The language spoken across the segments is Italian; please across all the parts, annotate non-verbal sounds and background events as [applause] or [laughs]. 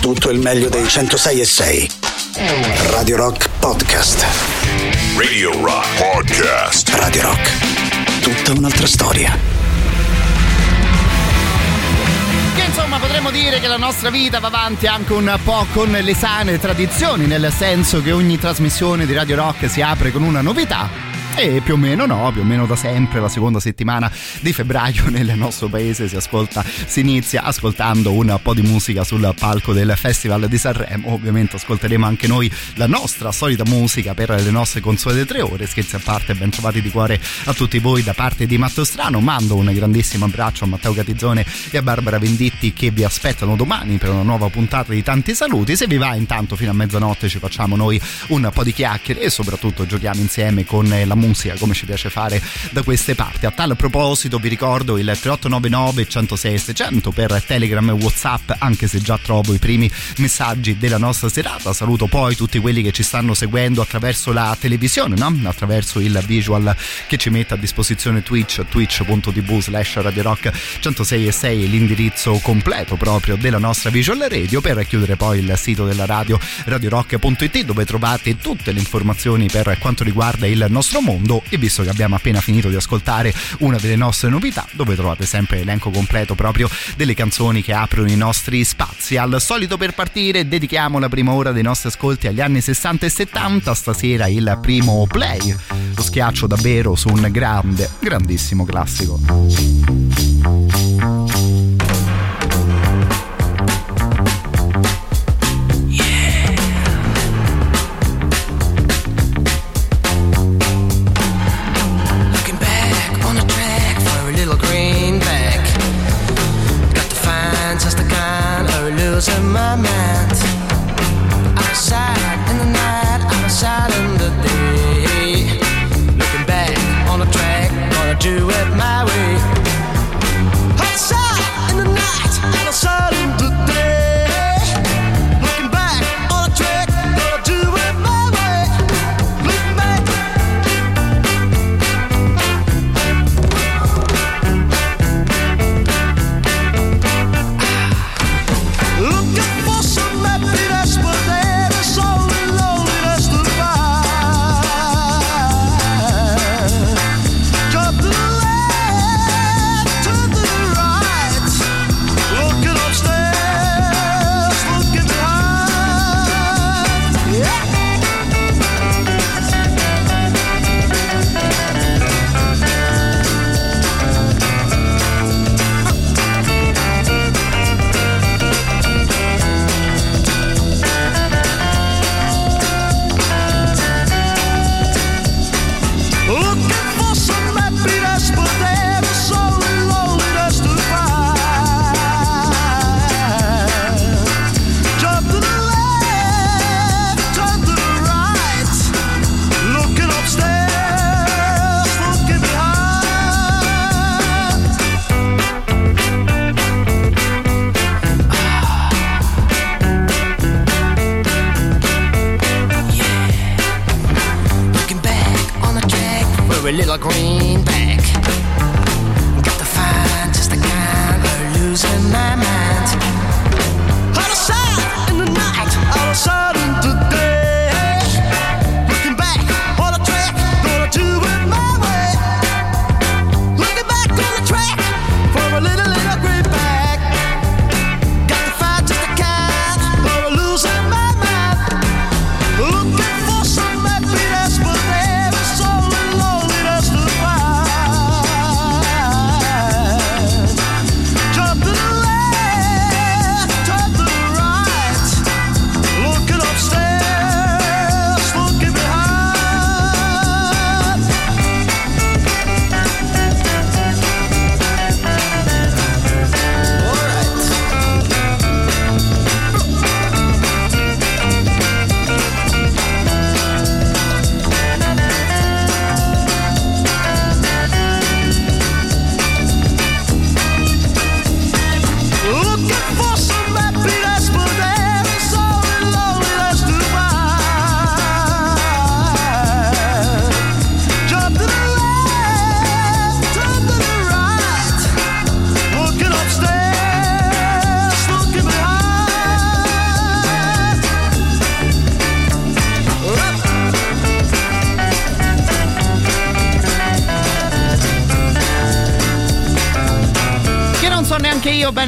tutto il meglio dei 106 e 6. Radio Rock Podcast. Radio Rock Podcast. Radio Rock. Tutta un'altra storia. Che insomma potremmo dire che la nostra vita va avanti anche un po' con le sane tradizioni, nel senso che ogni trasmissione di Radio Rock si apre con una novità e più o meno no, più o meno da sempre la seconda settimana di febbraio [laughs] nel nostro paese si ascolta, si inizia ascoltando un po' di musica sul palco del Festival di Sanremo. Ovviamente ascolteremo anche noi la nostra solita musica per le nostre consuete tre ore. Scherzi a parte, ben trovati di cuore a tutti voi da parte di Matteo Strano. Mando un grandissimo abbraccio a Matteo Catizzone e a Barbara Venditti che vi aspettano domani per una nuova puntata di tanti saluti. Se vi va intanto fino a mezzanotte ci facciamo noi un po' di chiacchiere e soprattutto giochiamo insieme con la musica come ci piace fare da queste parti. A tal proposito vi ricordo il 3899 106 600 per Telegram e Whatsapp anche se già trovo i primi messaggi della nostra serata. Saluto poi tutti quelli che ci stanno seguendo attraverso la televisione, no? attraverso il visual che ci mette a disposizione Twitch, twitch.tv slash Radio Rock 106 e 6 l'indirizzo completo proprio della nostra visual radio per chiudere poi il sito della radio radiorock.it dove trovate tutte le informazioni per quanto riguarda il nostro mondo mondo e visto che abbiamo appena finito di ascoltare una delle nostre novità dove trovate sempre l'elenco completo proprio delle canzoni che aprono i nostri spazi. Al solito per partire dedichiamo la prima ora dei nostri ascolti agli anni 60 e 70 stasera il primo play lo schiaccio davvero su un grande grandissimo classico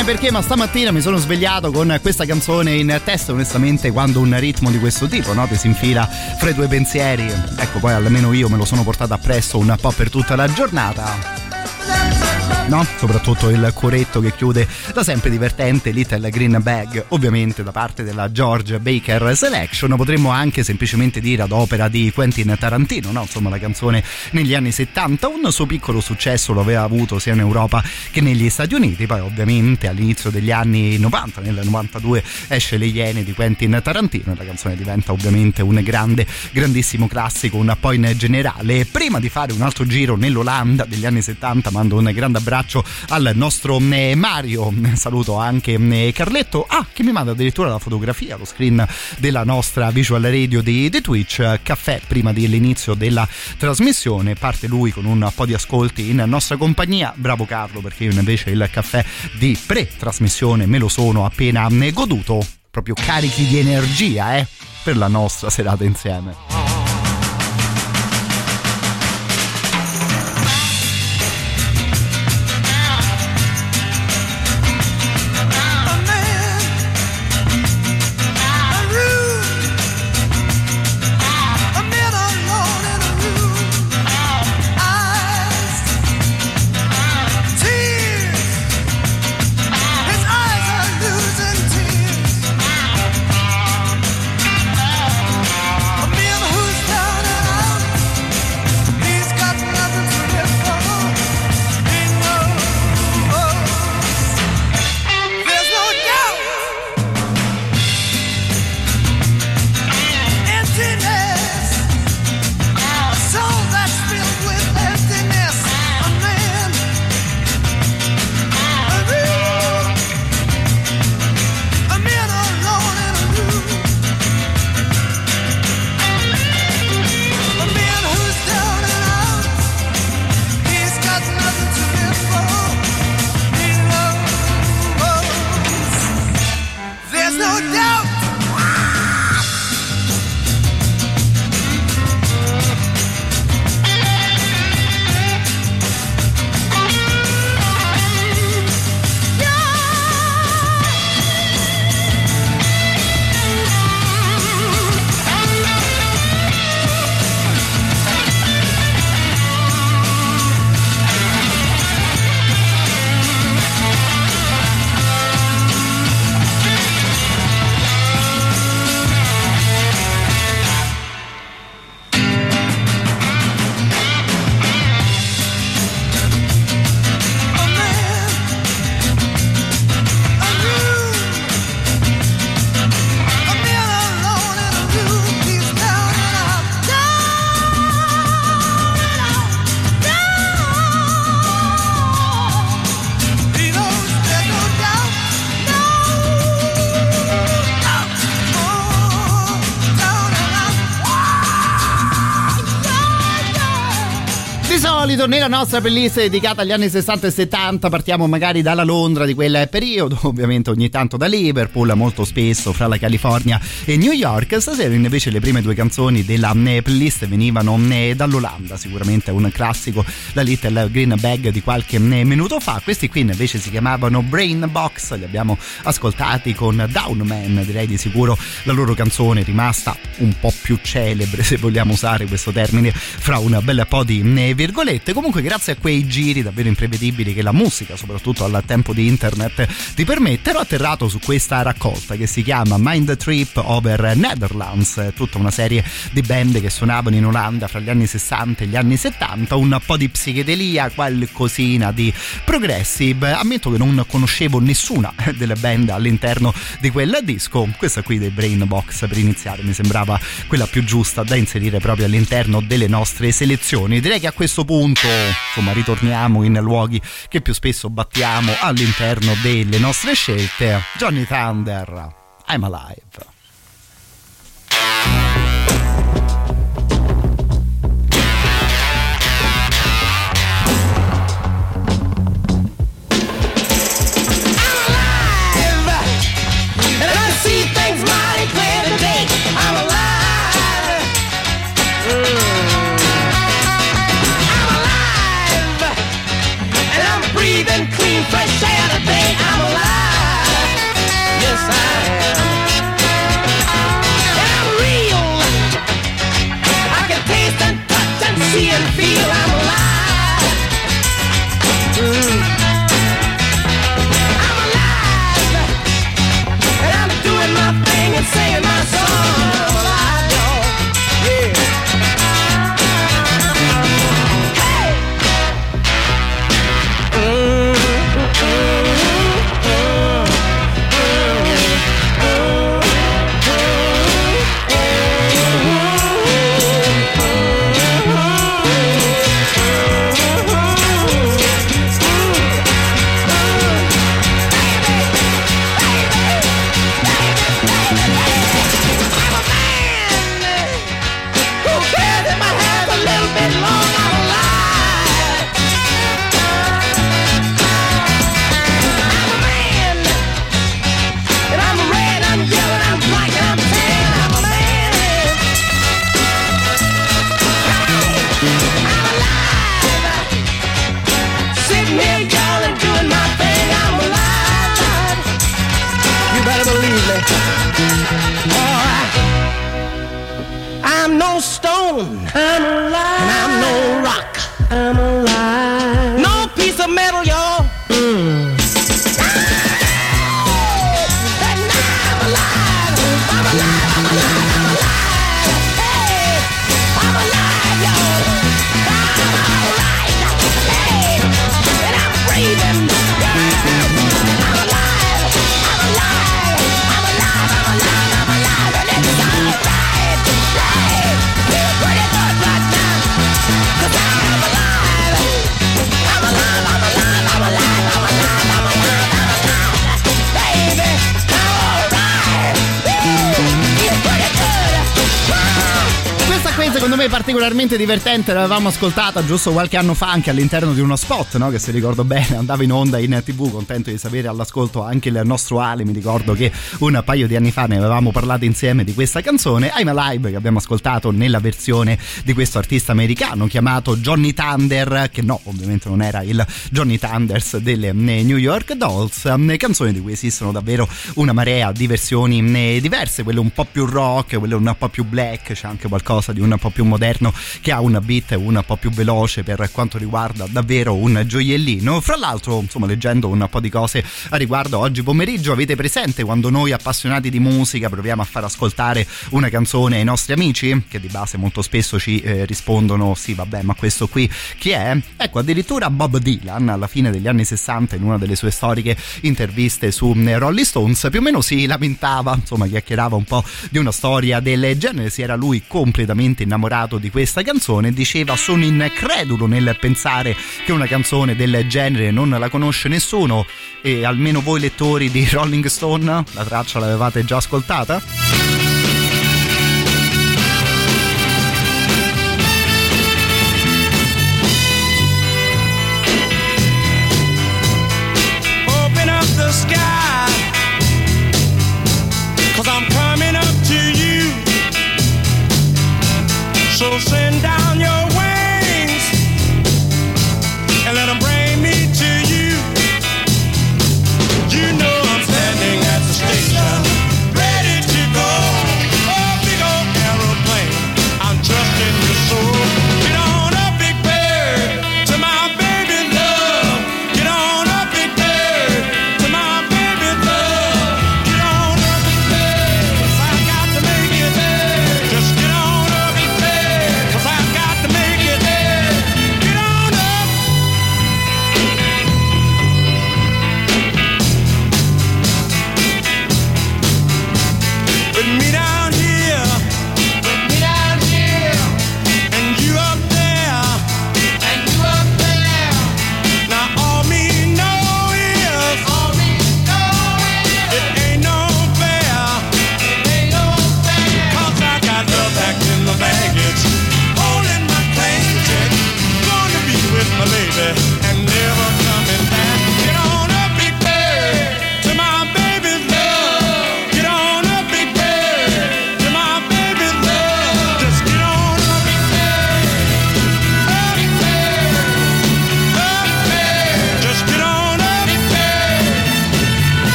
bene perché, ma stamattina mi sono svegliato con questa canzone in testa, onestamente, quando un ritmo di questo tipo, no? Ti si infila fra i tuoi pensieri. Ecco, poi almeno io me lo sono portato appresso un po' per tutta la giornata no? Soprattutto il coretto che chiude da sempre divertente Little Green Bag, ovviamente da parte della George Baker Selection. Potremmo anche semplicemente dire ad opera di Quentin Tarantino, no? Insomma, la canzone negli anni 70, un suo piccolo successo lo aveva avuto sia in Europa che negli Stati Uniti. Poi, ovviamente, all'inizio degli anni 90, nel 92, esce Le Iene di Quentin Tarantino e la canzone diventa ovviamente un grande, grandissimo classico, un po' in generale. Prima di fare un altro giro nell'Olanda degli anni 70, mando un grande abbraccio abbraccio al nostro eh, Mario. Saluto anche eh, Carletto, ah, che mi manda addirittura la fotografia, lo screen della nostra visual radio di, di Twitch. Caffè prima dell'inizio della trasmissione. Parte lui con un po' di ascolti in nostra compagnia. Bravo Carlo, perché io invece il caffè di pre-trasmissione me lo sono appena eh, goduto. Proprio carichi di energia, eh, per la nostra serata insieme. Nostra playlist dedicata agli anni 60 e 70 partiamo magari dalla Londra di quel periodo, [laughs] ovviamente ogni tanto da Liverpool, molto spesso fra la California e New York. Stasera invece le prime due canzoni della eh, playlist venivano eh, dall'Olanda, sicuramente un classico, la Little Green Bag di qualche eh, minuto fa. Questi qui invece si chiamavano Brain Box, li abbiamo ascoltati con Down Man, direi di sicuro la loro canzone è rimasta un po' più celebre, se vogliamo usare questo termine, fra un bel po' di virgolette. Comunque, grazie a quei giri davvero imprevedibili che la musica, soprattutto al tempo di internet, ti permette, ero atterrato su questa raccolta che si chiama Mind Trip Over Netherlands, tutta una serie di band che suonavano in Olanda fra gli anni 60 e gli anni 70, un po' di psichedelia, qualcosina di progressive. Ammetto che non conoscevo nessuna [laughs] delle band all'interno di quel disco. Questa qui dei Brain Box per iniziare mi sembrava quella più giusta da inserire proprio all'interno delle nostre selezioni. Direi che a questo punto insomma ritorniamo in luoghi che più spesso battiamo all'interno delle nostre scelte. Johnny Thunder, I'm Alive. Particolarmente divertente, l'avevamo ascoltata giusto qualche anno fa anche all'interno di uno spot, no? che se ricordo bene andava in onda in tv, contento di sapere all'ascolto anche il nostro Ale, mi ricordo che un paio di anni fa ne avevamo parlato insieme di questa canzone, I'm Alive che abbiamo ascoltato nella versione di questo artista americano chiamato Johnny Thunder, che no, ovviamente non era il Johnny Thunders delle eh, New York Dolls, eh, canzoni di cui esistono davvero una marea di versioni eh, diverse, quelle un po' più rock, quelle un po' più black, c'è anche qualcosa di un po' più moderno che ha una beat un po' più veloce per quanto riguarda davvero un gioiellino. Fra l'altro, insomma, leggendo un po' di cose a riguardo oggi pomeriggio, avete presente quando noi appassionati di musica proviamo a far ascoltare una canzone ai nostri amici, che di base molto spesso ci eh, rispondono sì, vabbè, ma questo qui chi è? Ecco, addirittura Bob Dylan alla fine degli anni 60 in una delle sue storiche interviste su eh, Rolling Stones più o meno si lamentava, insomma, chiacchierava un po' di una storia del genere, si era lui completamente innamorato di questa questa canzone diceva sono incredulo nel pensare che una canzone del genere non la conosce nessuno e almeno voi lettori di Rolling Stone la traccia l'avevate già ascoltata?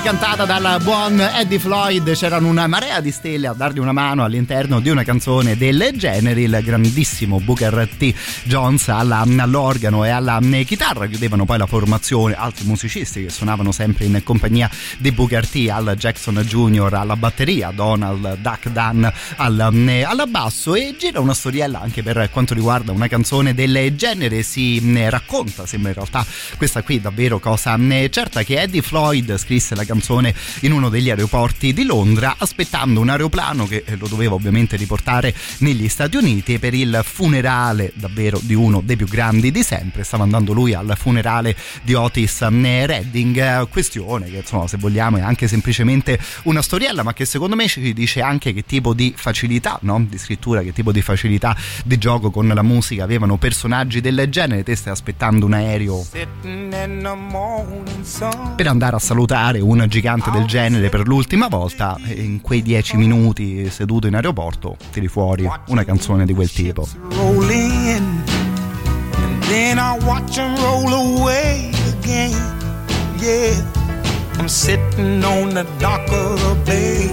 cantada dal buon Eddie Floyd c'erano una marea di stelle a dargli una mano all'interno di una canzone del genere il grandissimo Booker T. Jones alla, all'organo e alla chitarra chiudevano poi la formazione altri musicisti che suonavano sempre in compagnia di Booker T al Jackson Jr. alla batteria Donald Duck Dunn al, alla basso e gira una storiella anche per quanto riguarda una canzone del genere si racconta sembra in realtà questa qui davvero cosa certa che Eddie Floyd scrisse la canzone in uno degli aeroporti di Londra aspettando un aeroplano che lo doveva ovviamente riportare negli Stati Uniti per il funerale davvero di uno dei più grandi di sempre. Stava andando lui al funerale di Otis Redding. Questione che insomma se vogliamo è anche semplicemente una storiella ma che secondo me ci dice anche che tipo di facilità no? di scrittura che tipo di facilità di gioco con la musica avevano personaggi del genere. Te stai aspettando un aereo per andare a salutare un gigante del genere per l'ultima volta in quei dieci minuti seduto in aeroporto tiri fuori una canzone di quel tipo Then I watch them roll away again. Yeah, I'm sitting on the dock of the bay,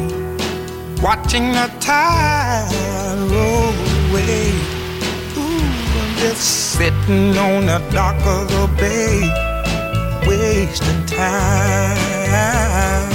watching the tide roll away. Ooh, I'm just sitting on the dock of the bay, wasting time.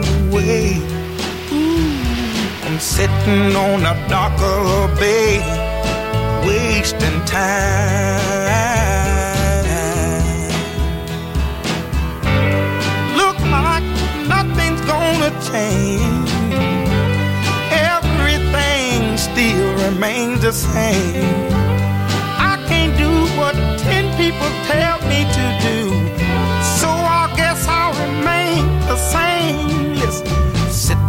sitting on a the bay, wasting time. Look like nothing's gonna change. Everything still remains the same. I can't do what ten people tell me to do, so I guess I'll remain the same.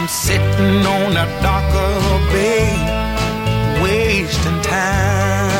I'm sitting on a dock bay, wasting time.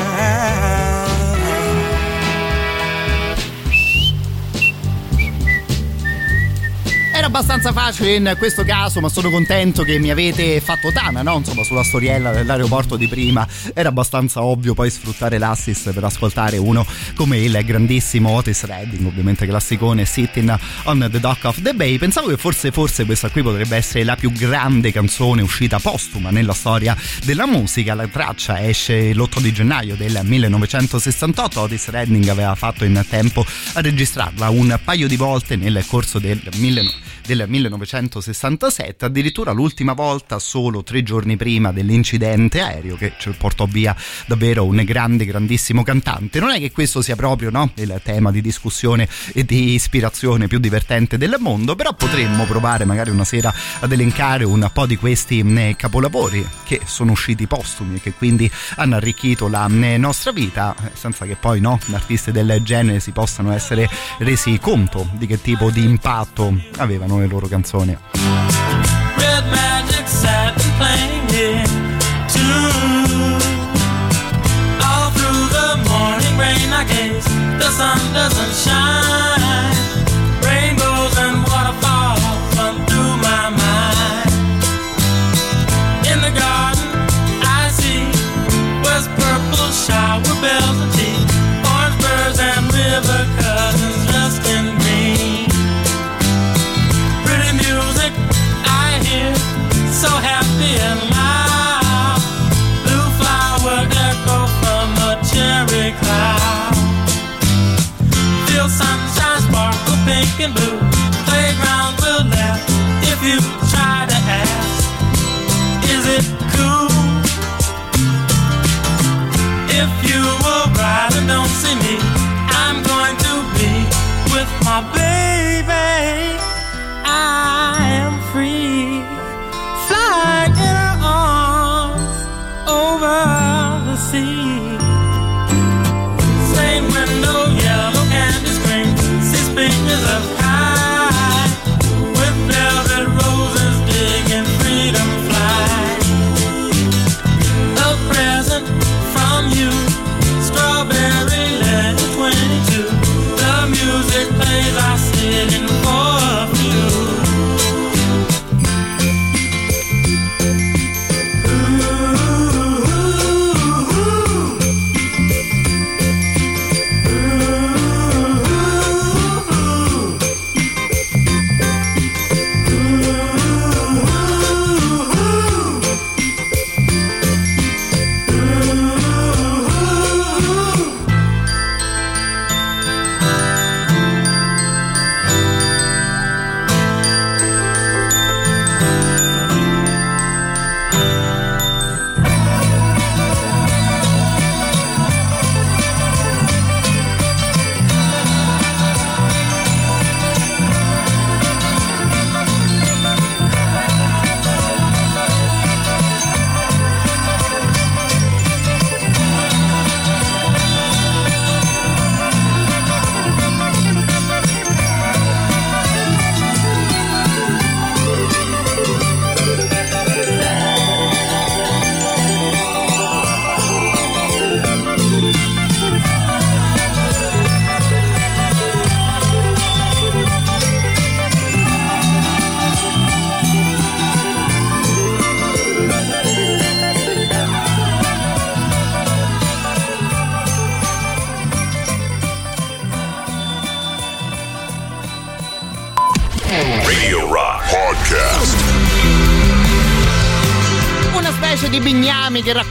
Era abbastanza facile in questo caso, ma sono contento che mi avete fatto tana, no? Insomma, sulla storiella dell'aeroporto di prima era abbastanza ovvio poi sfruttare l'assist per ascoltare uno come il grandissimo Otis Redding, ovviamente classicone Sitting on the Dock of the Bay. Pensavo che forse, forse questa qui potrebbe essere la più grande canzone uscita postuma nella storia della musica. La traccia esce l'8 di gennaio del 1968. Otis Redding aveva fatto in tempo a registrarla un paio di volte nel corso del 1900 del 1967, addirittura l'ultima volta solo tre giorni prima dell'incidente aereo che ci portò via davvero un grande, grandissimo cantante. Non è che questo sia proprio no, il tema di discussione e di ispirazione più divertente del mondo, però potremmo provare magari una sera ad elencare un po' di questi capolavori che sono usciti postumi e che quindi hanno arricchito la nostra vita, senza che poi no, artisti del genere si possano essere resi conto di che tipo di impatto avevano le loro canzoni. Red magic satin playing here too. All through the morning rain, I guess the sun doesn't shine.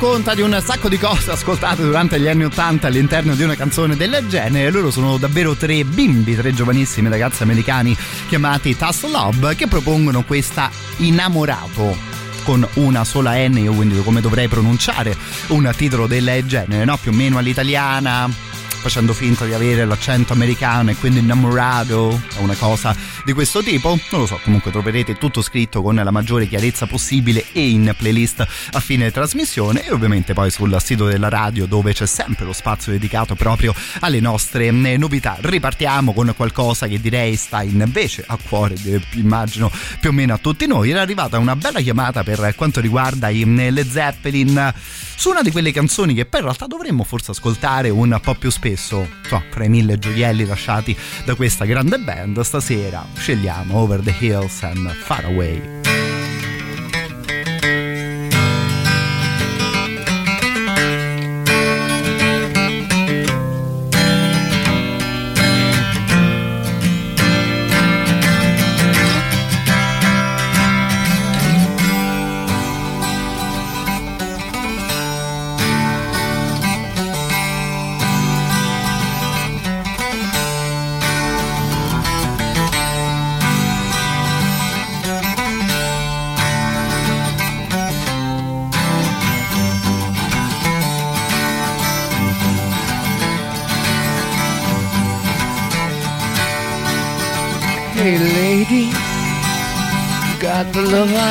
Racconta di un sacco di cose ascoltate durante gli anni Ottanta all'interno di una canzone del genere. Loro sono davvero tre bimbi, tre giovanissimi ragazzi americani chiamati Tass Love che propongono questa Innamorato con una sola N, io quindi come dovrei pronunciare un titolo del genere, no? Più o meno all'italiana, facendo finta di avere l'accento americano e quindi innamorato o una cosa di questo tipo? Non lo so comunque troverete tutto scritto con la maggiore chiarezza possibile e in playlist a fine trasmissione e ovviamente poi sul sito della radio dove c'è sempre lo spazio dedicato proprio alle nostre eh, novità. Ripartiamo con qualcosa che direi sta invece a cuore immagino più o meno a tutti noi. Era arrivata una bella chiamata per quanto riguarda i eh, Led Zeppelin su una di quelle canzoni che in realtà dovremmo forse ascoltare un po' più spesso, so, fra i mille gioielli lasciati da questa grande band, stasera scegliamo Over the Hills and Far Away.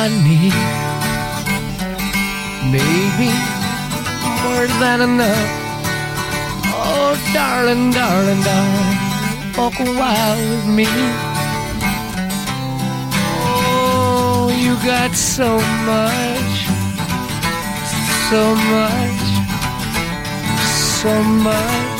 I need. Maybe more than enough. Oh, darling, darling, darling, walk a while with me. Oh, you got so much, so much, so much.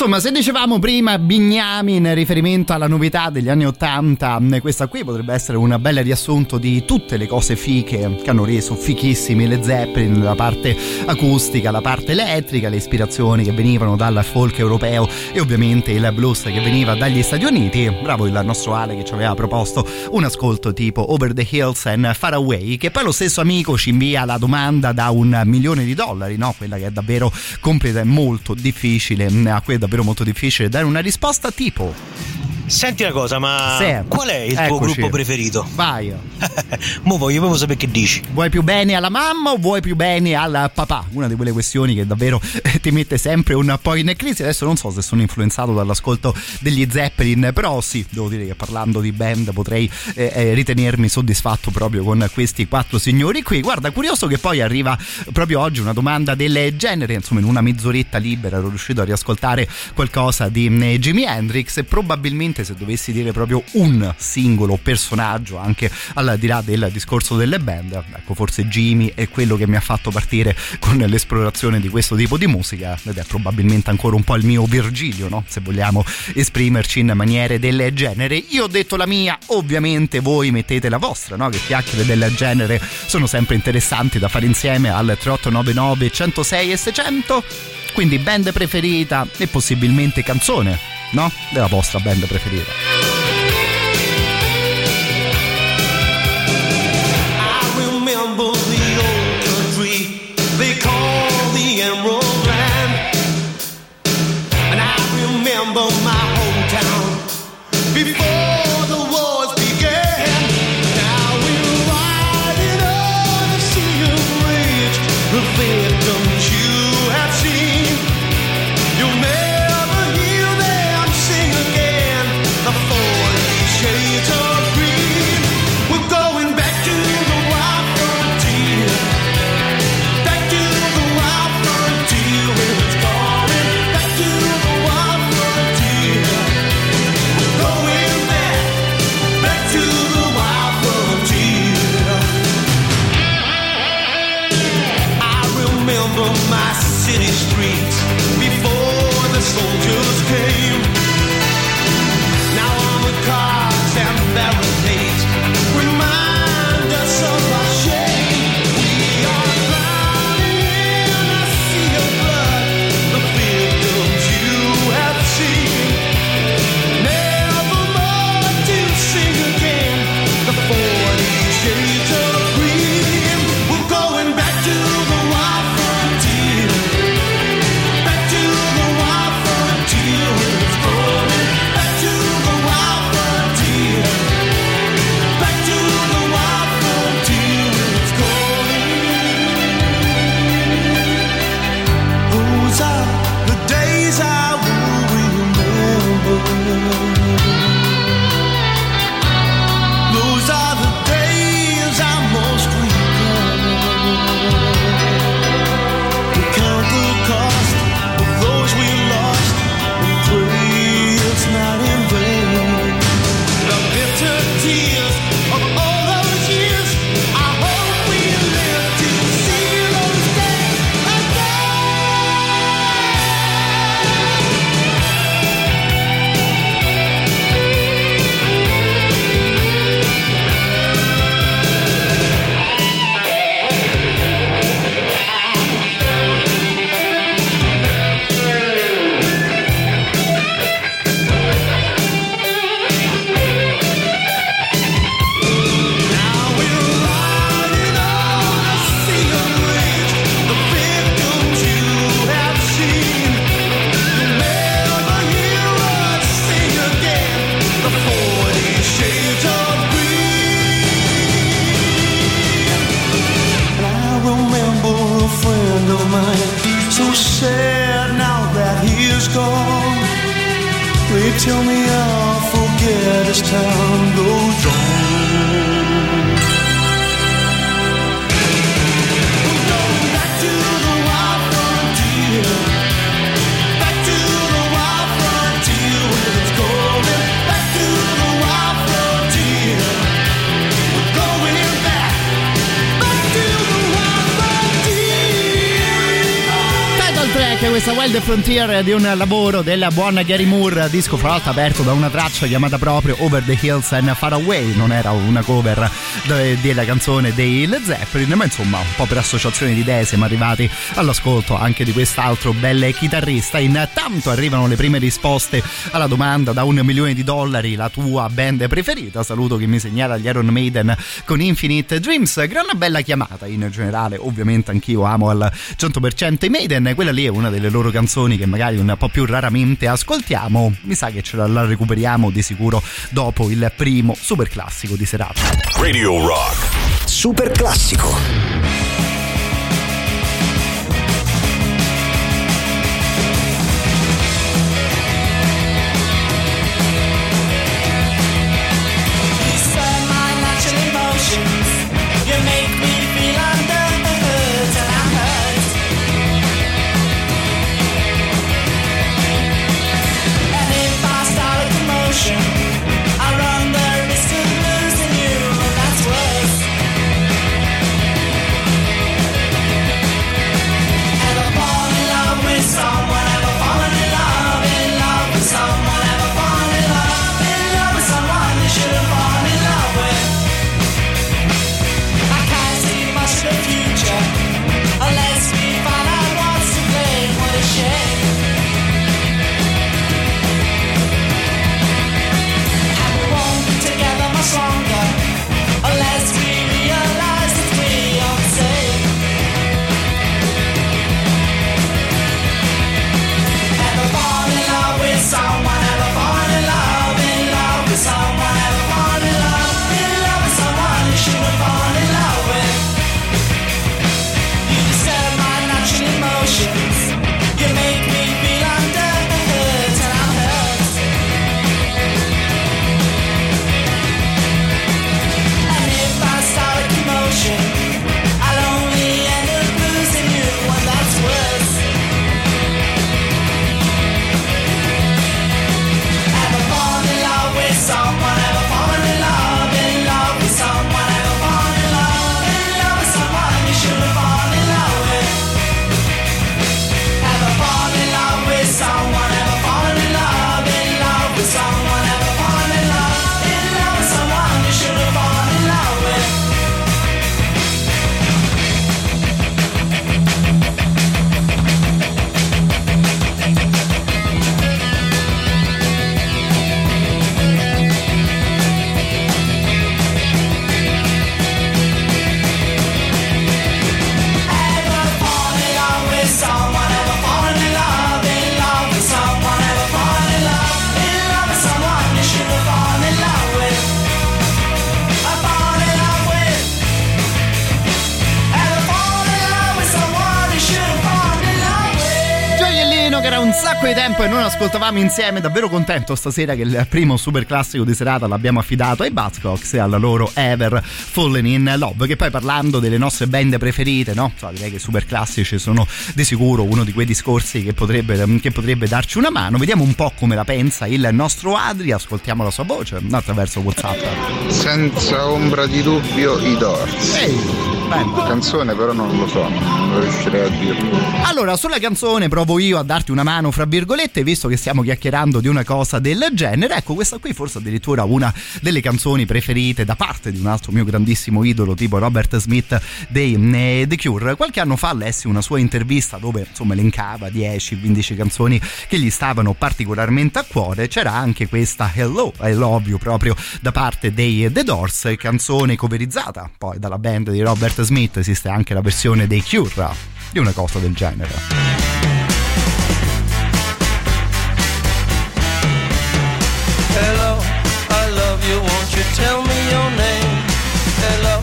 Insomma, se dicevamo prima Bignami in riferimento alla novità degli anni Ottanta, questa qui potrebbe essere un bel riassunto di tutte le cose fiche che hanno reso fichissimi le Zeppelin, la parte acustica, la parte elettrica, le ispirazioni che venivano dal folk europeo e ovviamente il blues che veniva dagli Stati Uniti. Bravo il nostro Ale che ci aveva proposto un ascolto tipo Over the Hills and Far Away, che poi lo stesso amico ci invia la domanda da un milione di dollari, no? Quella che è davvero completa e molto difficile, a cui è davvero molto difficile dare una risposta tipo Senti una cosa, ma Sì. qual è il tuo Eccoci. gruppo preferito? vai. [laughs] Mo voglio proprio sapere che dici. Vuoi più bene alla mamma o vuoi più bene al papà? Una di quelle questioni che davvero eh, ti mette sempre un po' in crisi. Adesso non so se sono influenzato dall'ascolto degli Zeppelin, però sì, devo dire che parlando di band potrei eh, eh, ritenermi soddisfatto proprio con questi quattro signori qui. Guarda, curioso che poi arriva proprio oggi una domanda del genere, insomma in una mezz'oretta libera ero riuscito a riascoltare qualcosa di eh, Jimi Hendrix e probabilmente se dovessi dire proprio un singolo personaggio anche al di là del discorso delle band ecco forse Jimmy è quello che mi ha fatto partire con l'esplorazione di questo tipo di musica ed è probabilmente ancora un po' il mio Virgilio no? se vogliamo esprimerci in maniere del genere io ho detto la mia ovviamente voi mettete la vostra no? che chiacchiere del genere sono sempre interessanti da fare insieme al 3899 106 e 600 quindi band preferita e possibilmente canzone, no? Della vostra band preferita. Frontier di un lavoro del buon Gary Moore, disco fra l'altro aperto da una traccia chiamata proprio Over the Hills and Far Away, non era una cover della canzone dei Led Zeppelin, ma insomma un po' per associazione di idee siamo arrivati all'ascolto anche di quest'altro bel chitarrista. Intanto arrivano le prime risposte alla domanda da un milione di dollari, la tua band preferita, saluto che mi segnala gli Iron Maiden con Infinite Dreams, gran bella chiamata in generale, ovviamente anch'io amo al 100% i Maiden, quella lì è una delle loro canzoni che magari un po' più raramente ascoltiamo, mi sa che ce la, la recuperiamo di sicuro dopo il primo super classico di serata. Radio Rock. Super classico. Un sacco di tempo e non ascoltavamo insieme, davvero contento stasera che il primo super classico di serata l'abbiamo affidato ai Buzzcocks e alla loro Ever Fallen in Love, che poi parlando delle nostre band preferite, no? Cioè, direi che i super classici sono di sicuro uno di quei discorsi che potrebbe, che potrebbe darci una mano, vediamo un po' come la pensa il nostro Adri, ascoltiamo la sua voce attraverso Whatsapp. Senza ombra di dubbio i. Ehi, bella. Canzone però non lo so, non riuscirei a dirlo. Allora, sulla canzone provo io a darti una mano, fra virgolette, visto che stiamo chiacchierando di una cosa del genere. Ecco, questa qui forse addirittura una delle canzoni preferite da parte di un altro mio grandissimo idolo, tipo Robert Smith dei eh, The Cure. Qualche anno fa lessi una sua intervista dove, insomma, elencava 10-15 canzoni che gli stavano particolarmente a cuore. C'era anche questa Hello, I Love You, proprio da parte dei The Doors, canzone coverizzata poi dalla band di Robert Smith. Esiste anche la versione dei Cure di una cosa del genere. Hello, I love you, won't you tell me your name? Hello,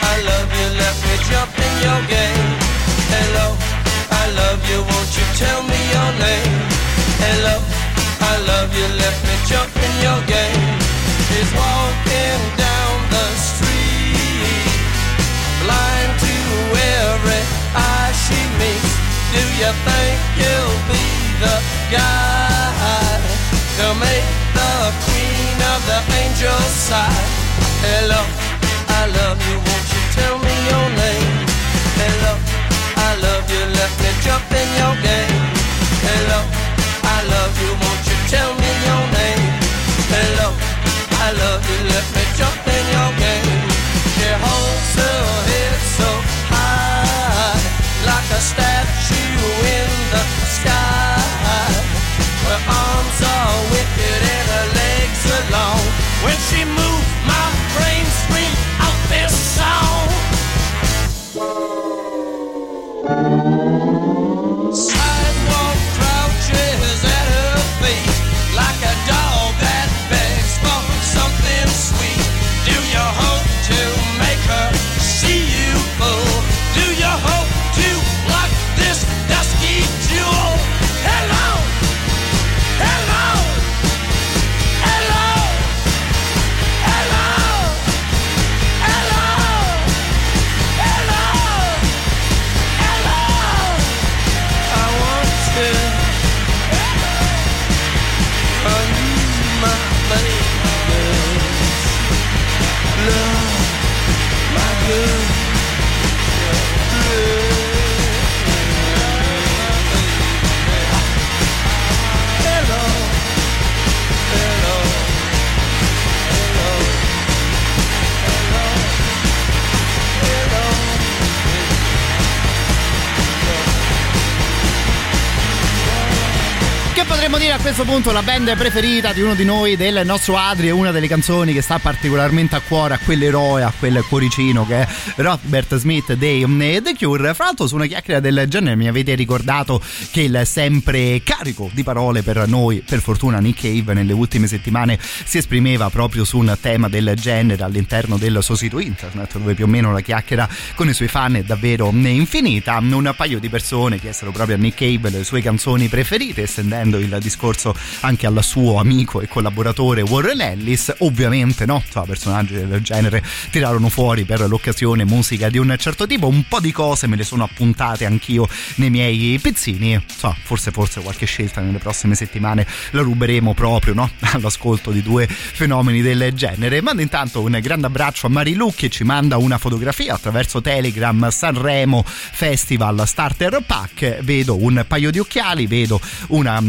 I love you, let me jump in your game. Hello, I love you, won't you tell me your name? Hello, I love you, let me jump in your game. you think you'll be the guy to make the queen of the angels sigh? Hello, I love you, won't you tell me your name? Hello, I love you, me your game. Hello, I love you, won't you tell me? when she moves. Potremmo dire a questo punto la band preferita di uno di noi, del nostro Adri, è una delle canzoni che sta particolarmente a cuore a quell'eroe, a quel cuoricino che è Robert Smith dei The Cure. Fra l'altro su una chiacchiera del genere mi avete ricordato che il sempre carico di parole per noi, per fortuna Nick Cave nelle ultime settimane si esprimeva proprio su un tema del genere all'interno del suo sito internet dove più o meno la chiacchiera con i suoi fan è davvero infinita. Un paio di persone chiesero proprio a Nick Cave le sue canzoni preferite estendendo il discorso anche al suo amico e collaboratore Warren Ellis. Ovviamente, no, so, personaggi del genere tirarono fuori per l'occasione musica di un certo tipo. Un po' di cose me le sono appuntate anch'io nei miei pizzini. So, forse, forse qualche scelta nelle prossime settimane la ruberemo proprio no? [laughs] all'ascolto di due fenomeni del genere. Mando intanto un grande abbraccio a Marilu che ci manda una fotografia attraverso Telegram Sanremo Festival Starter Pack. Vedo un paio di occhiali, vedo una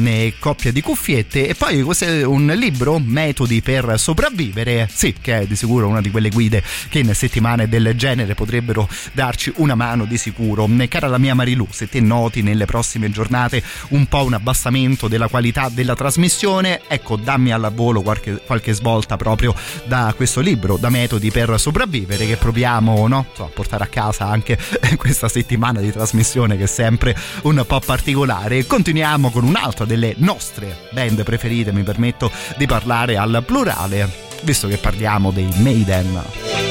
coppia di cuffiette e poi questo un libro metodi per sopravvivere. Sì che è di sicuro una di quelle guide che in settimane del genere potrebbero darci una mano di sicuro. Cara la mia Marilu se te noti nelle prossime giornate un po' un abbassamento della qualità della trasmissione ecco dammi al volo qualche, qualche svolta proprio da questo libro da metodi per sopravvivere che proviamo no? so, a portare a casa anche [laughs] questa settimana di trasmissione che è sempre un po' particolare. Continuiamo con un'altra delle delle nostre band preferite, mi permetto di parlare al plurale, visto che parliamo dei Maiden.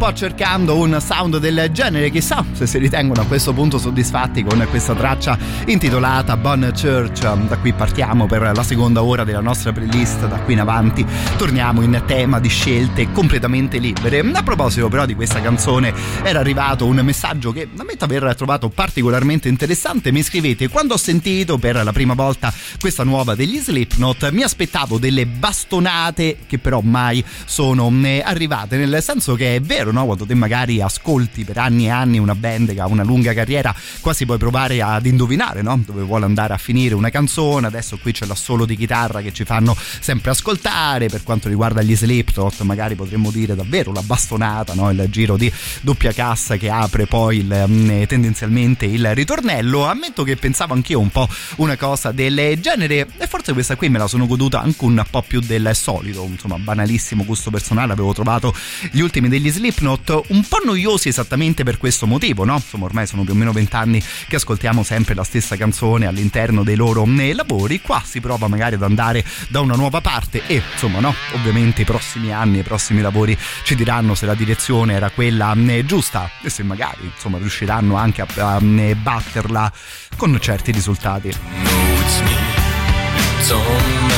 Po' cercando un sound del genere. Chissà se si ritengono a questo punto soddisfatti con questa traccia intitolata Bon Church. Da qui partiamo per la seconda ora della nostra playlist. Da qui in avanti torniamo in tema di scelte completamente libere. A proposito, però, di questa canzone, era arrivato un messaggio che ammetto aver trovato particolarmente interessante. Mi scrivete: Quando ho sentito per la prima volta questa nuova degli Slipknot, mi aspettavo delle bastonate che però mai sono eh, arrivate nel senso che è vero no? Quando te magari ascolti per anni e anni una band che ha una lunga carriera quasi puoi provare ad indovinare no? dove vuole andare a finire una canzone. Adesso qui c'è l'assolo di chitarra che ci fanno sempre ascoltare. Per quanto riguarda gli Slipknot magari potremmo dire davvero la bastonata no? il giro di doppia cassa che apre poi il, mm, tendenzialmente il ritornello. Ammetto che pensavo anch'io un po' una cosa del genere e forse questa qui me la sono goduta anche un po' più del solito. Insomma banalissimo gusto personale avevo trovato gli ultimi degli Slipknot un po' noiosi esattamente per questo motivo no? insomma ormai sono più o meno vent'anni che ascoltiamo sempre la stessa canzone all'interno dei loro eh, lavori. Qua si prova magari ad andare da una nuova parte e insomma no? Ovviamente i prossimi anni i prossimi lavori ci diranno se la direzione era quella eh, giusta e se magari insomma riusciranno anche a, a eh, batterla con certi risultati. It's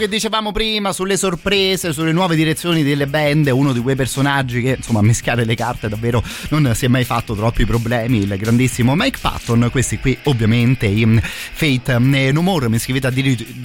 che dicevamo prima sulle sorprese, sulle nuove direzioni delle band, uno di quei personaggi che insomma mischiare le carte davvero non si è mai fatto troppi problemi, il grandissimo Mike Patton, questi qui ovviamente i Fate No More, mi scrivete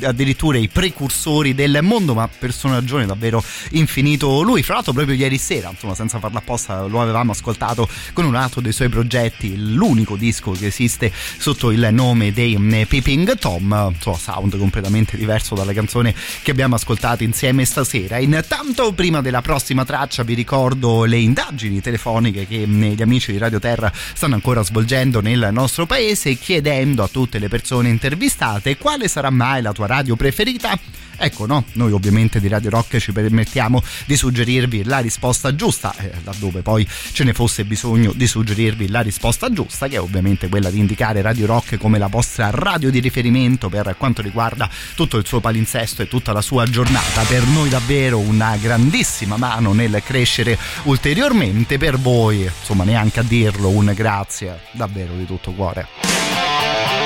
addirittura i precursori del mondo, ma personaggione davvero infinito. Lui, fra l'altro proprio ieri sera, insomma senza farla apposta, lo avevamo ascoltato con un altro dei suoi progetti, l'unico disco che esiste sotto il nome dei Peeping Tom, insomma sound completamente diverso dalla canzone che abbiamo ascoltato insieme stasera. Intanto, prima della prossima traccia, vi ricordo le indagini telefoniche che gli amici di Radio Terra stanno ancora svolgendo nel nostro paese, chiedendo a tutte le persone intervistate quale sarà mai la tua radio preferita Ecco, no, noi ovviamente di Radio Rock ci permettiamo di suggerirvi la risposta giusta, eh, laddove poi ce ne fosse bisogno di suggerirvi la risposta giusta, che è ovviamente quella di indicare Radio Rock come la vostra radio di riferimento per quanto riguarda tutto il suo palinsesto e tutta la sua giornata. Per noi davvero una grandissima mano nel crescere ulteriormente, per voi, insomma, neanche a dirlo, un grazie davvero di tutto cuore.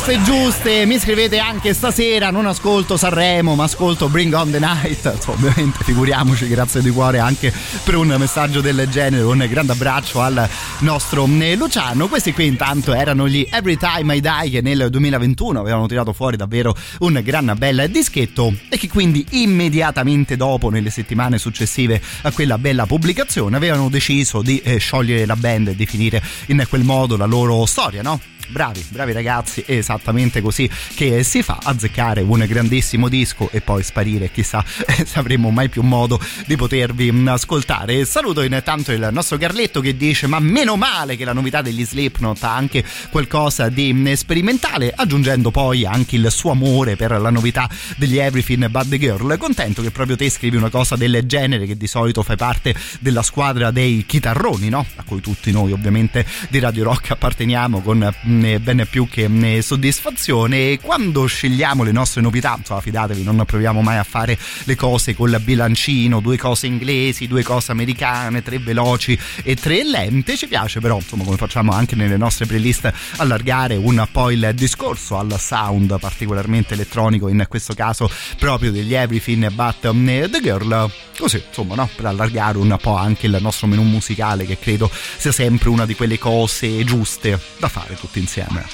Risposte giuste, mi scrivete anche stasera, non ascolto Sanremo, ma ascolto Bring on the Night. Ovviamente figuriamoci, grazie di cuore anche per un messaggio del genere. Un grande abbraccio al nostro eh, Luciano. Questi qui intanto erano gli Every Time I Die che nel 2021 avevano tirato fuori davvero un gran bel dischetto e che quindi immediatamente dopo, nelle settimane successive a quella bella pubblicazione, avevano deciso di eh, sciogliere la band e definire in quel modo la loro storia, no? Bravi, bravi ragazzi, è esattamente così che si fa, azzeccare un grandissimo disco e poi sparire, chissà [laughs] se avremo mai più modo di potervi mm, ascoltare. Saluto intanto il nostro Carletto che dice ma meno male che la novità degli Slipknot ha anche qualcosa di mm, sperimentale, aggiungendo poi anche il suo amore per la novità degli Everything But The Girl. Contento che proprio te scrivi una cosa del genere che di solito fai parte della squadra dei chitarroni, no? A cui tutti noi ovviamente di Radio Rock apparteniamo con mm, ben più che soddisfazione. E quando scegliamo le nostre novità, insomma, fidatevi, non proviamo mai a fare le cose col bilancino, due cose inglesi, due cose americane, tre veloci e tre lente. Ci piace però, insomma, come facciamo anche nelle nostre playlist, allargare un po' il discorso al sound particolarmente elettronico, in questo caso proprio degli Everything But The Girl. Così, insomma, no? per allargare un po' anche il nostro menù musicale, che credo sia sempre una di quelle cose giuste da fare tutti insieme. I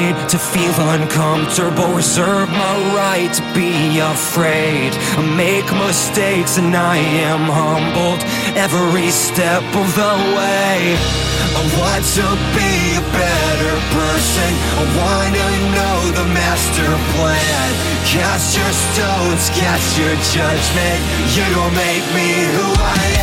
to feel uncomfortable, reserve my right to be afraid. I make mistakes and I am humbled every step of the way. I want to be a better person. I want to know the master plan. Cast your stones, cast your judgment. You don't make me who I am.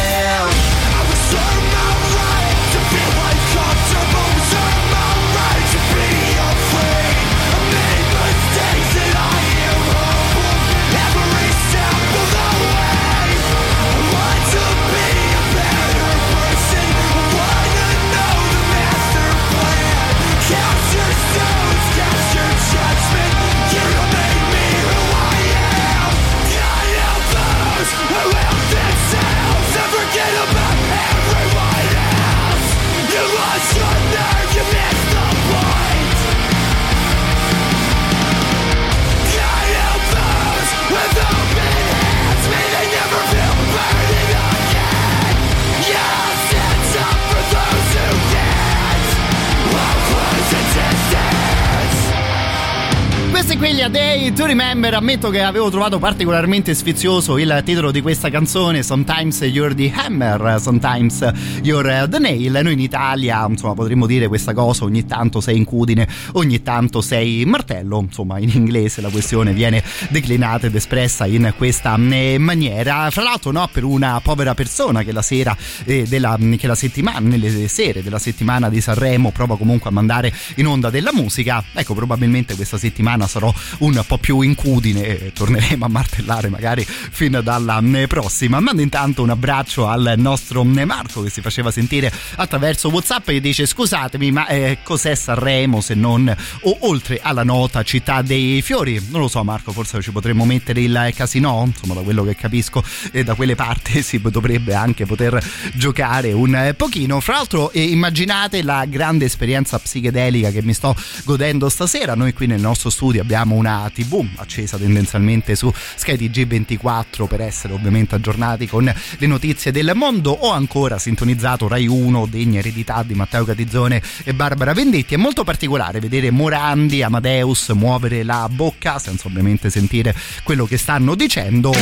Quegli A Day to Remember, ammetto che avevo trovato particolarmente sfizioso il titolo di questa canzone, Sometimes You're the Hammer, Sometimes You're the Nail. Noi in Italia, insomma, potremmo dire questa cosa, ogni tanto sei incudine, ogni tanto sei martello, insomma, in inglese la questione viene declinata ed espressa in questa eh, maniera. Fra l'altro, no, per una povera persona che la sera eh, della che la settimana, nelle sere della settimana di Sanremo prova comunque a mandare in onda della musica, ecco, probabilmente questa settimana sarò un po' più incudine e torneremo a martellare magari fin dalla prossima. Mando intanto un abbraccio al nostro Marco che si faceva sentire attraverso WhatsApp e dice scusatemi ma eh, cos'è Sanremo se non o oltre alla nota città dei fiori? Non lo so Marco, forse ci potremmo mettere il casino, insomma da quello che capisco e da quelle parti [laughs] si dovrebbe anche poter giocare un pochino. Fra l'altro eh, immaginate la grande esperienza psichedelica che mi sto godendo stasera. Noi qui nel nostro studio abbiamo una TV accesa tendenzialmente su Sky TG24 per essere ovviamente aggiornati con le notizie del mondo. O ancora sintonizzato Rai 1 degna eredità di Matteo Catizzone e Barbara Vendetti. È molto particolare vedere Morandi, Amadeus muovere la bocca senza ovviamente sentire quello che stanno dicendo.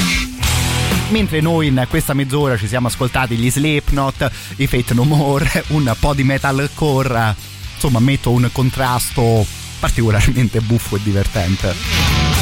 Mentre noi in questa mezz'ora ci siamo ascoltati gli Slipknot, i Fate No More, un po' di metalcore, insomma metto un contrasto particolarmente buffo e divertente.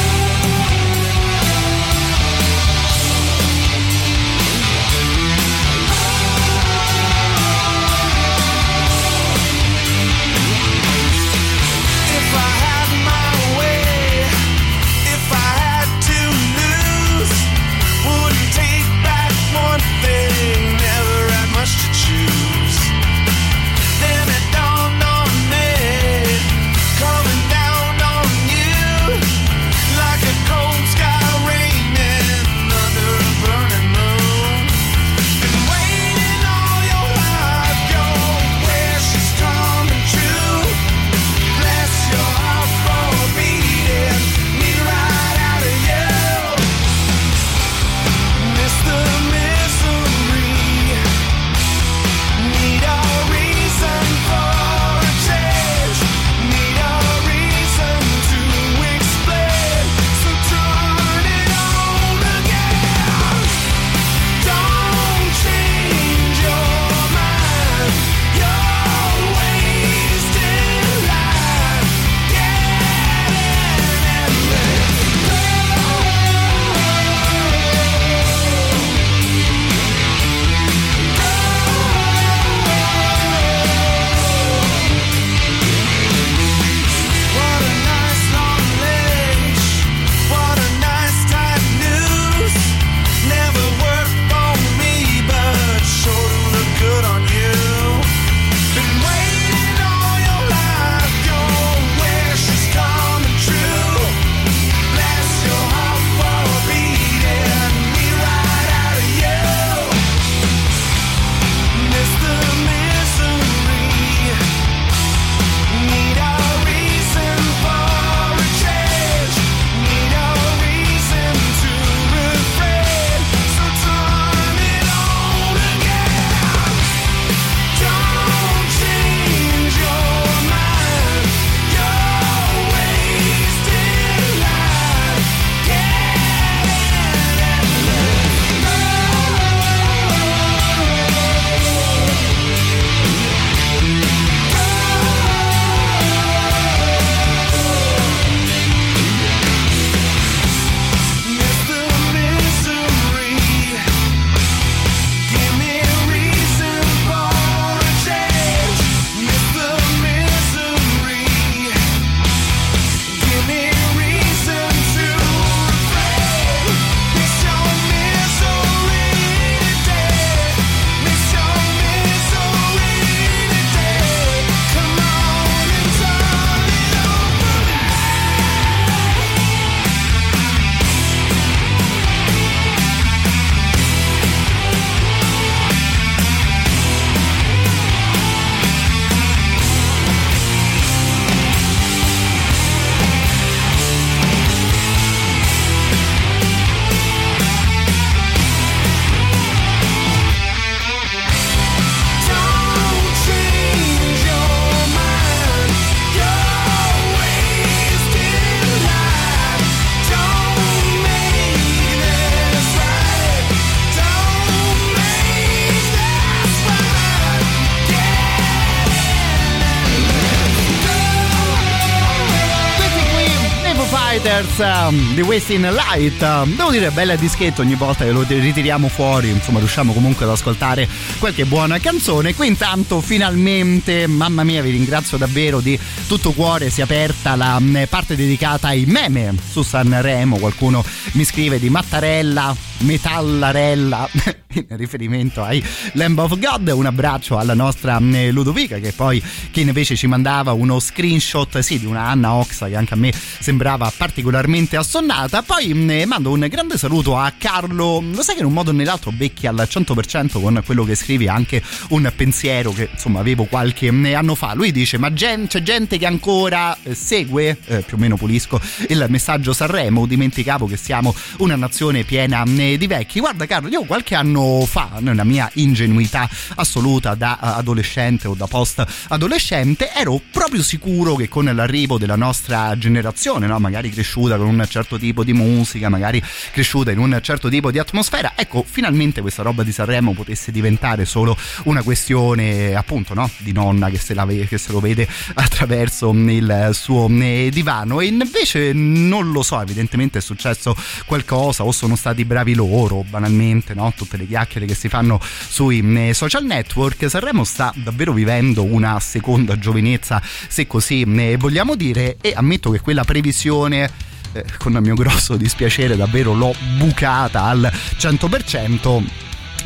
Di Wasting Light. Devo dire, bella dischetto ogni volta che lo ritiriamo fuori. Insomma, riusciamo comunque ad ascoltare qualche buona canzone. Qui intanto, finalmente, mamma mia, vi ringrazio davvero di tutto cuore. Si è aperta la mm, parte dedicata ai meme su Sanremo. Qualcuno mi scrive di Mattarella, Metallarella. [laughs] in riferimento ai Lamb of God. Un abbraccio alla nostra mm, Ludovica che poi che invece ci mandava uno screenshot sì, di una Anna Oxa che anche a me sembrava particolarmente assonnata. Poi mh, mando un grande saluto a Carlo lo sai che in un modo o nell'altro becchi al 100% con quello che scrivi anche un pensiero che insomma avevo qualche mh, anno fa. Lui dice ma gen- c'è gente che ancora eh, segue eh, più o meno pulisco il messaggio Sanremo? Dimenticavo che siamo una nazione piena di vecchi. Guarda Carlo io qualche anno fa, nella mia ingenuità assoluta da adolescente o da post adolescente, ero proprio sicuro che con l'arrivo della nostra generazione, no? magari cresciuta con un certo tipo di musica, magari cresciuta in un certo tipo di atmosfera, ecco, finalmente questa roba di Sanremo potesse diventare solo una questione appunto no? di nonna che se, la, che se lo vede [laughs] attraverso il suo eh, divano e invece non lo so, evidentemente è successo qualcosa o sono stati bravi loro, banalmente, no? tutte le chiacchiere che si fanno sui mm, social network, Sanremo sta davvero vivendo una seconda giovinezza, se così mm, vogliamo dire, e ammetto che quella previsione eh, con il mio grosso dispiacere davvero l'ho bucata al 100%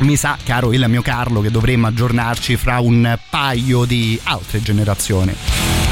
mi sa, caro il mio Carlo, che dovremmo aggiornarci fra un paio di altre generazioni.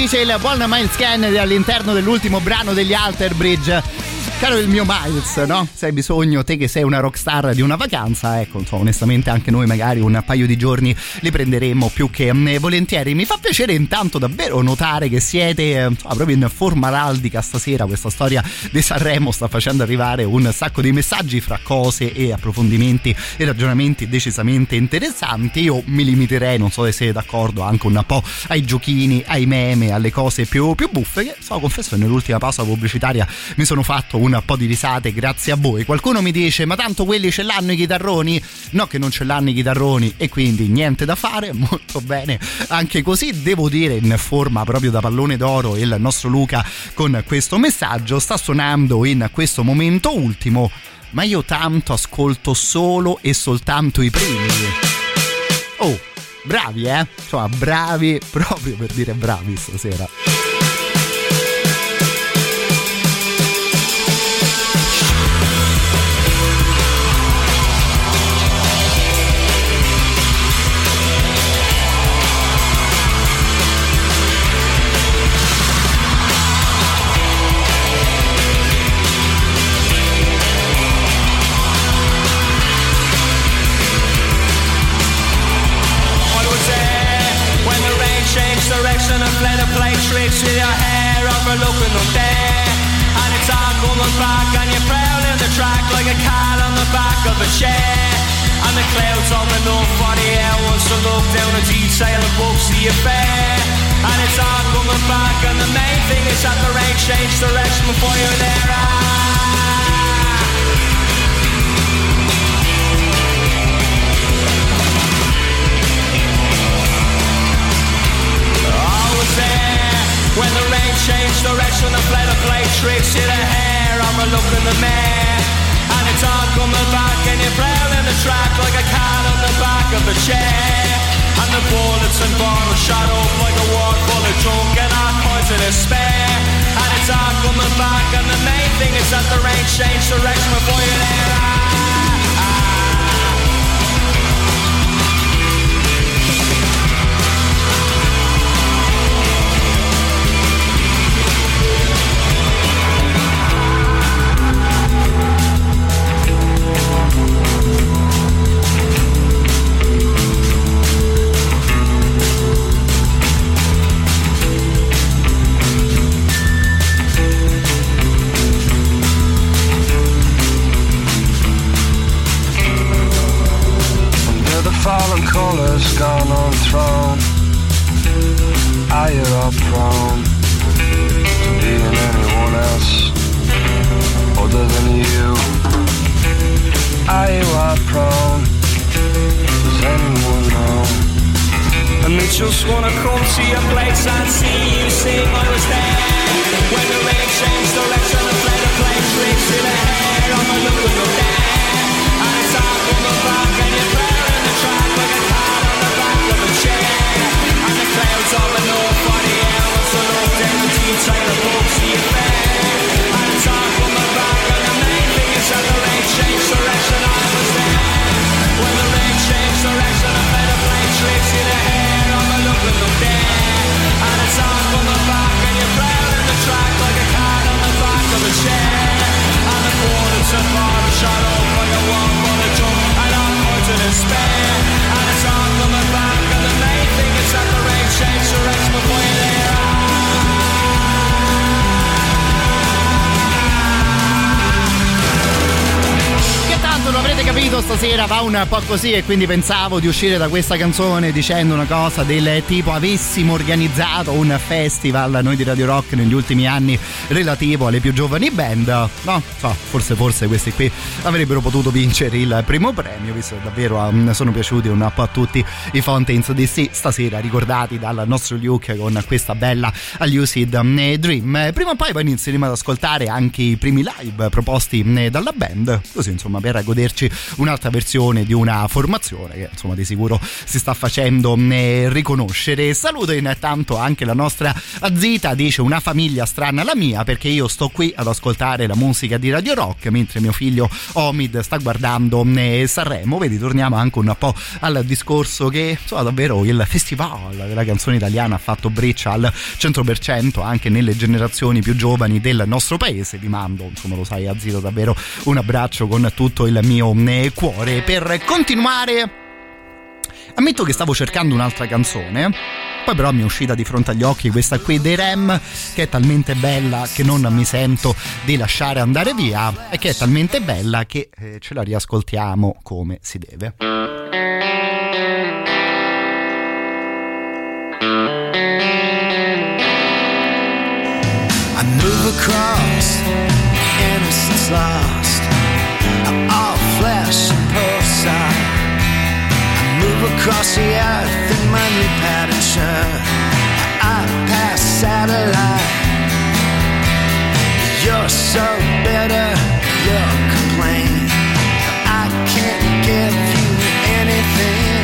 Dice il buon Miles Kennedy all'interno dell'ultimo brano degli Alter Bridge. Caro il mio Miles, no? Se hai bisogno, te che sei una rockstar di una vacanza, ecco, insomma, onestamente anche noi magari un paio di giorni li prenderemo più che eh, volentieri. Mi fa piacere intanto davvero notare che siete eh, insomma, proprio in forma araldica stasera. Questa storia di Sanremo sta facendo arrivare un sacco di messaggi fra cose e approfondimenti e ragionamenti decisamente interessanti. Io mi limiterei, non so se siete d'accordo, anche un po' ai giochini, ai meme, alle cose più, più buffe. Che so, confesso che nell'ultima pausa pubblicitaria mi sono fatto un un po' di risate grazie a voi. Qualcuno mi dice ma tanto quelli ce l'hanno i chitarroni? No che non ce l'hanno i chitarroni e quindi niente da fare, [laughs] molto bene. Anche così devo dire in forma proprio da pallone d'oro il nostro Luca con questo messaggio sta suonando in questo momento ultimo ma io tanto ascolto solo e soltanto i primi. Oh, bravi eh? Insomma, bravi [laughs] proprio per dire bravi stasera. Them there. And it's all coming back and you're prowling the track like a cat on the back of a chair. And the clouds open up for the hours to look down a detail of books the affair. And it's all coming back and the main thing is that the rain changed direction before you're there. Ah. When the rain changed direction and fled a play tricks in the hair. I'm a look in the mirror and it's all coming back and you're prowling the track like a cat on the back of a chair. And the bullets and bottles shot up like a war full of drunk and all kinds of despair. And it's all coming back and the main thing is that the rain changed direction before you're there. Gone on throne Are you all prone To being anyone else Other than you Are you all prone Does anyone know And they just wanna come to your place and see you sing. I was there when the rain changed direction and played a play tricks in the hair. I'm a looking up there, and it's all coming back, and despair. And it's all coming back, Avrete capito stasera va un po' così e quindi pensavo di uscire da questa canzone dicendo una cosa del tipo avessimo organizzato un festival noi di Radio Rock negli ultimi anni relativo alle più giovani band. No, so, forse forse questi qui avrebbero potuto vincere il primo premio visto che davvero um, sono piaciuti un po' a tutti i Fountains DC stasera ricordati dal nostro Luke con questa bella Lucid um, Dream. Prima o poi poi inizieremo ad ascoltare anche i primi live proposti um, dalla band così insomma per goderci un'altra versione di una formazione che insomma di sicuro si sta facendo eh, riconoscere. Saluto intanto anche la nostra zita, dice una famiglia strana la mia perché io sto qui ad ascoltare la musica di Radio Rock mentre mio figlio Omid sta guardando eh, Sanremo. Vedi, torniamo anche un po' al discorso che insomma davvero il festival della canzone italiana ha fatto breccia al 100% anche nelle generazioni più giovani del nostro paese. Vi mando, insomma lo sai, a zito davvero un abbraccio con tutto il mio eh, cuore per continuare ammetto che stavo cercando un'altra canzone poi però mi è uscita di fronte agli occhi questa qui dei Rem che è talmente bella che non mi sento di lasciare andare via e che è talmente bella che eh, ce la riascoltiamo come si deve I move across innocence lost. All flesh across the earth in my new pattern shirt. I pass satellite. You're so bitter, you'll complain. I can't give you anything.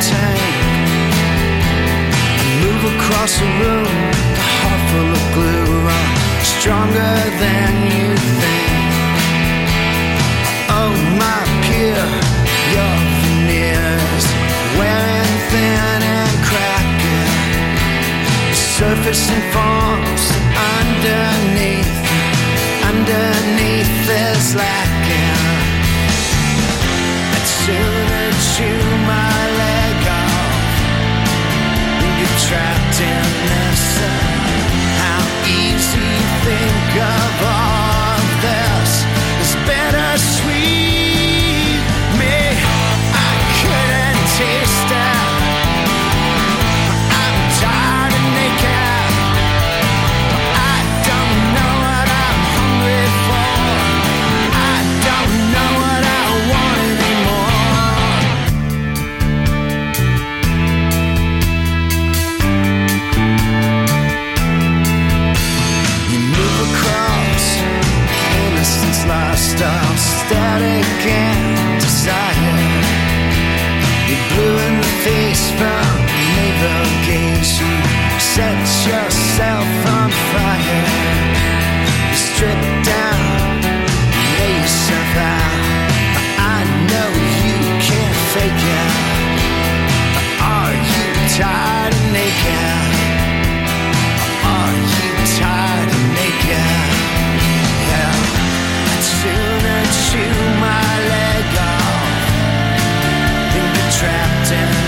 Tank. I move across a room, a heart full of glue. I'm stronger than you think. Oh, my pure, your veneers wearing thin and cracking. The surface and forms underneath, underneath is lacking. I'd sooner chew my trapped in this. uh, How easy think of all static and desire. You're blue in the face from trapped in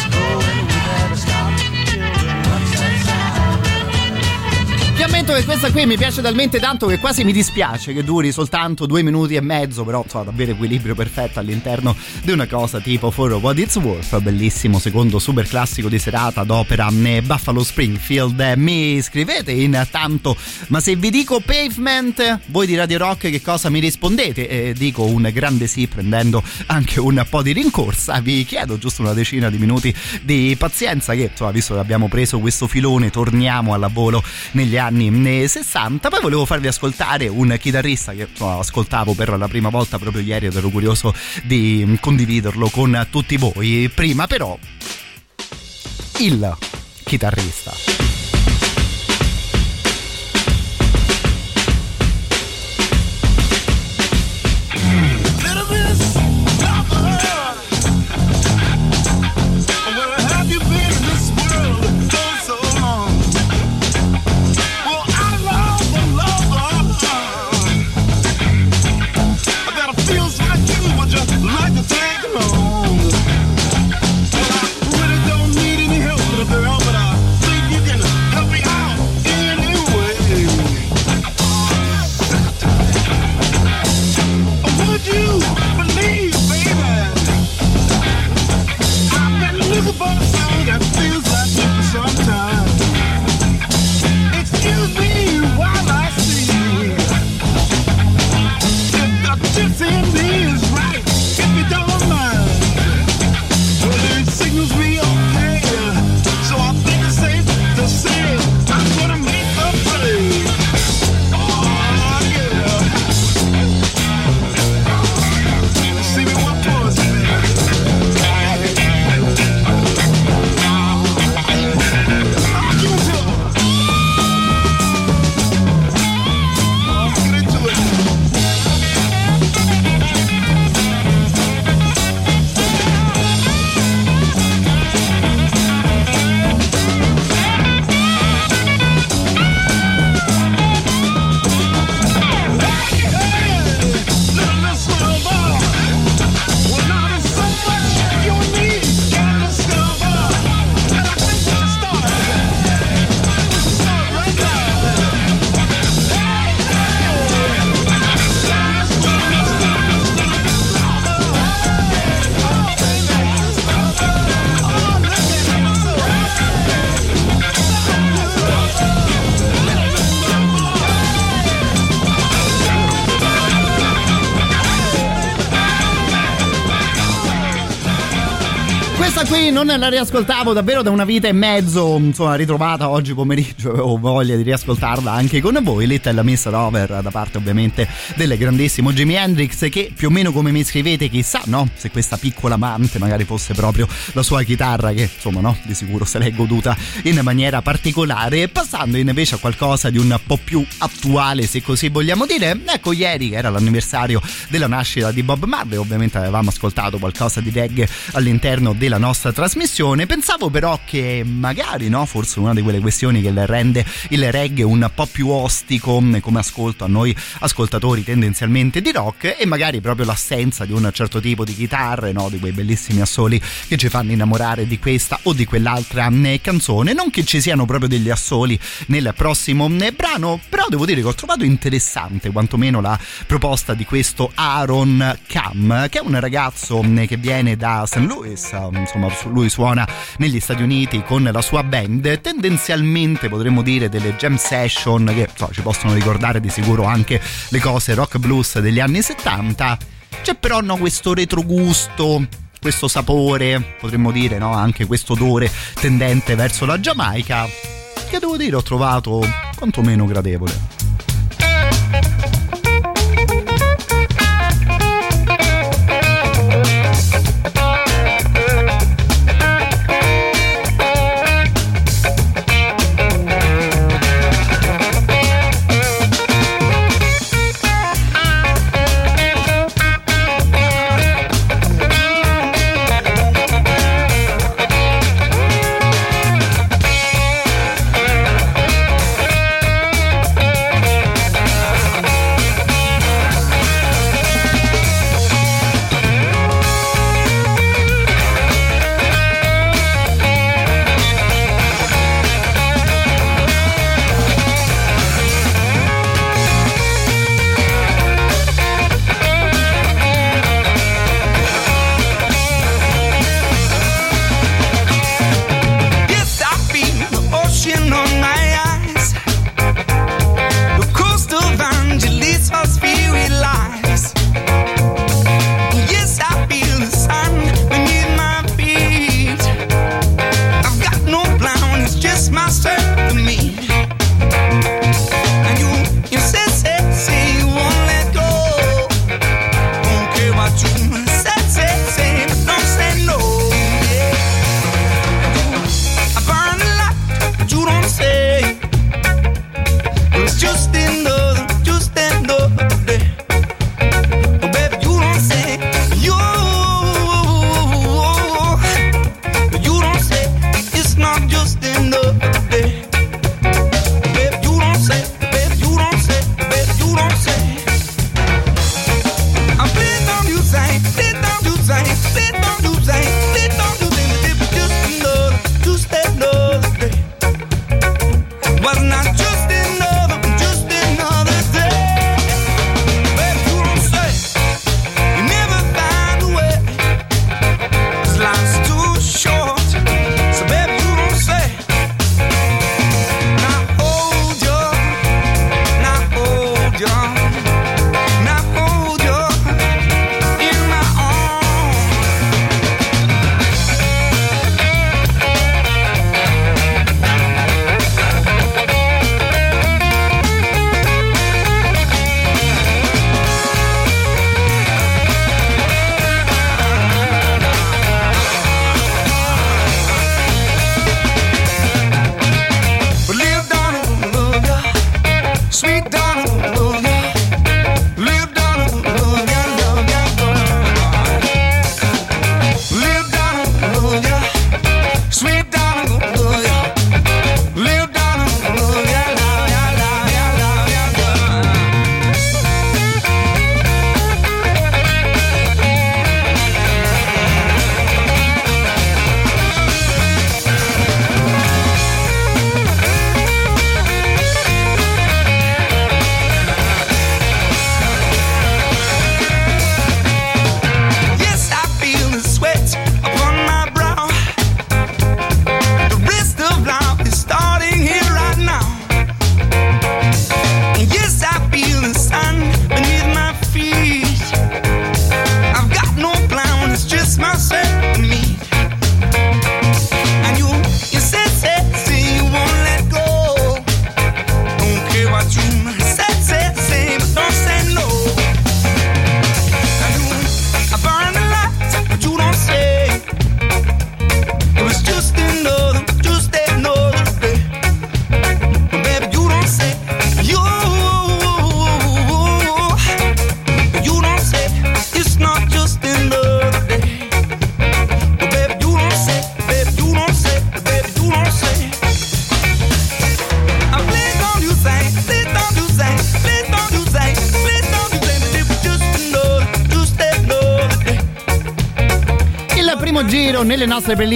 Ammetto che questa qui mi piace talmente tanto che quasi mi dispiace che duri soltanto due minuti e mezzo, però insomma davvero equilibrio perfetto all'interno di una cosa tipo For What It's Worth, bellissimo secondo super classico di serata d'opera eh, Buffalo Springfield. Eh, Mi scrivete intanto, ma se vi dico pavement, voi di Radio Rock che cosa mi rispondete? Eh, dico un grande sì prendendo anche un po' di rincorsa, vi chiedo giusto una decina di minuti di pazienza che insomma visto che abbiamo preso questo filone torniamo al volo negli anni eh, 60 poi volevo farvi ascoltare un chitarrista che insomma, ascoltavo per la prima volta proprio ieri ed ero curioso di mm, condividerlo con tutti voi. Prima però il chitarrista la riascoltavo davvero da una vita e mezzo, insomma ritrovata oggi pomeriggio, [laughs] avevo voglia di riascoltarla anche con voi, Little Miss Rover da parte ovviamente del grandissimo Jimi Hendrix che più o meno come mi scrivete chissà no? Se questa piccola amante magari fosse proprio la sua chitarra che insomma no? Di sicuro se l'è goduta in maniera particolare. Passando invece a qualcosa di un po' più attuale se così vogliamo dire ecco ieri era l'anniversario della nascita di Bob Marley ovviamente avevamo ascoltato qualcosa di reggae all'interno della la nostra trasmissione. Pensavo però che magari, no, forse una di quelle questioni che rende il reggae un po' più ostico come ascolto a noi ascoltatori tendenzialmente di rock e magari proprio l'assenza di un certo tipo di chitarre, no, di quei bellissimi assoli che ci fanno innamorare di questa o di quell'altra eh, canzone. Non che ci siano proprio degli assoli nel prossimo eh, brano, però devo dire che ho trovato interessante quantomeno la proposta di questo Aaron Cam, che è un ragazzo che viene da St. Louis, insomma lui suona negli Stati Uniti con la sua band, tendenzialmente potremmo dire delle jam session che insomma, ci possono ricordare di sicuro anche le cose rock blues degli anni 70. C'è però no, questo retrogusto questo sapore, potremmo dire no? anche questo odore tendente verso la Giamaica, che devo dire ho trovato quantomeno gradevole.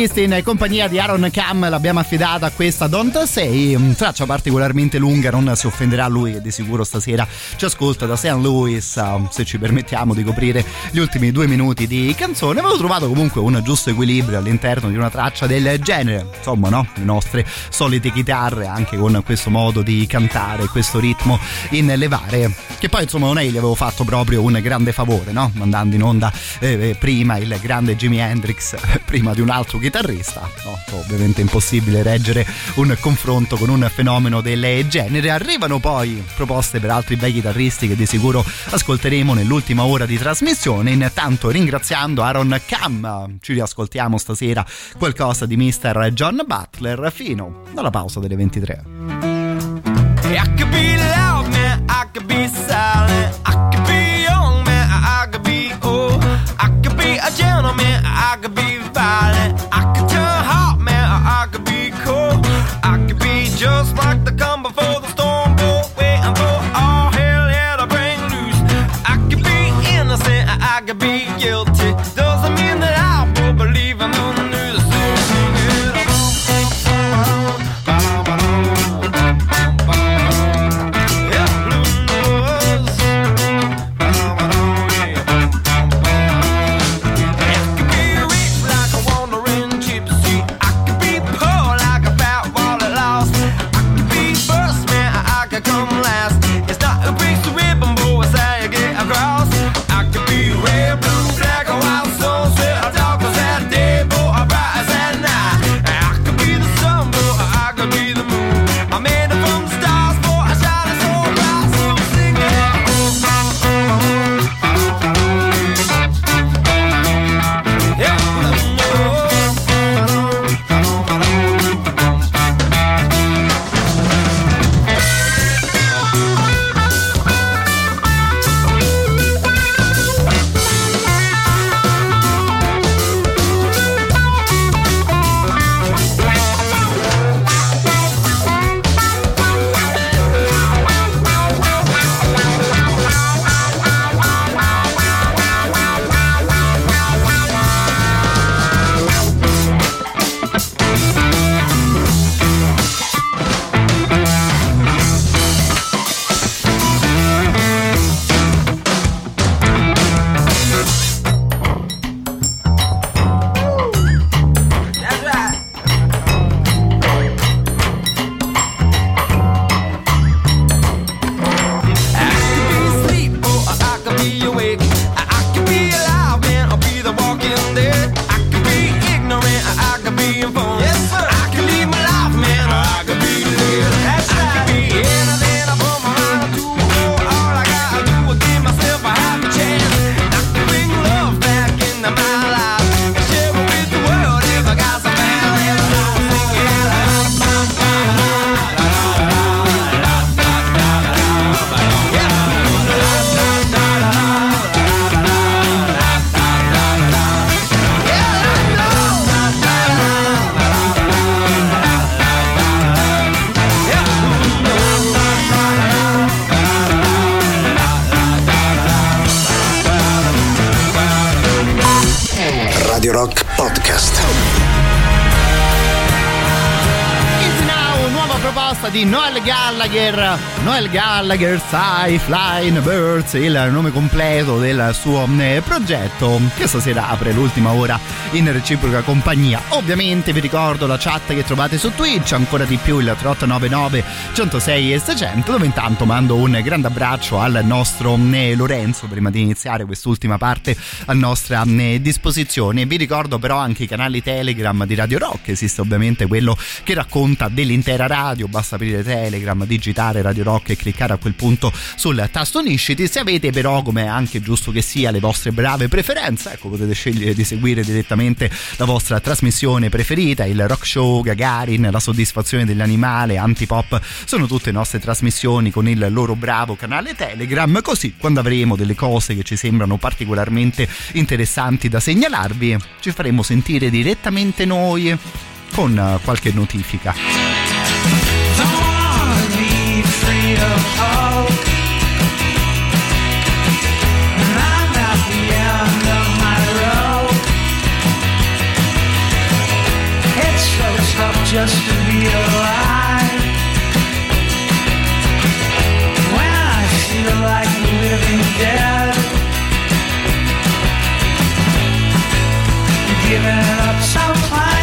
Playlist in compagnia di Aaron Cam l'abbiamo affidata a questa Don't Say, traccia particolarmente lunga, non si offenderà lui di sicuro stasera ci ascolta da St. Louis, uh, se ci permettiamo di coprire gli ultimi due minuti di canzone. Avevo trovato comunque un giusto equilibrio all'interno di una traccia del genere, insomma no, le nostre solite chitarre anche con questo modo di cantare, questo ritmo in levare, che poi insomma non è gli avevo fatto proprio un grande favore, no? Mandando in onda eh, prima il grande Jimi Hendrix [laughs] prima di un altro chitarrista. No, ovviamente impossibile reggere un confronto con un fenomeno del genere. Arrivano poi proposte per altri bei chitarristi che di sicuro ascolteremo nell'ultima ora di trasmissione. Intanto ringraziando Aaron Cam, ci riascoltiamo stasera qualcosa di Mr. John Butler fino alla pausa delle 23. I could be loud, man. I could be silent. Noel Gallagher Sci Flying Birds, il nome completo del suo eh, progetto, che stasera apre l'ultima ora in reciproca compagnia. Ovviamente vi ricordo la chat che trovate su Twitch, ancora di più il 3899 106 e 600, dove intanto mando un grande abbraccio al nostro eh, Lorenzo prima di iniziare quest'ultima parte a nostra eh, disposizione. Vi ricordo però anche i canali Telegram di Radio Rock, esiste ovviamente quello che racconta dell'intera radio, basta aprire Telegram, digitare Radio Rock e cliccare a quel punto sul tasto unisciti. Se avete però, come è anche giusto che sia, le vostre brave preferenze, ecco potete scegliere di seguire direttamente la vostra trasmissione preferita, il rock show, Gagarin, la soddisfazione dell'animale, Antipop, sono tutte nostre trasmissioni con il loro bravo canale Telegram, così quando avremo delle cose che ci sembrano particolarmente interessanti da segnalarvi, ci faremo sentire direttamente noi con qualche notifica. Just to be alive. When I feel like living dead, giving up so plain,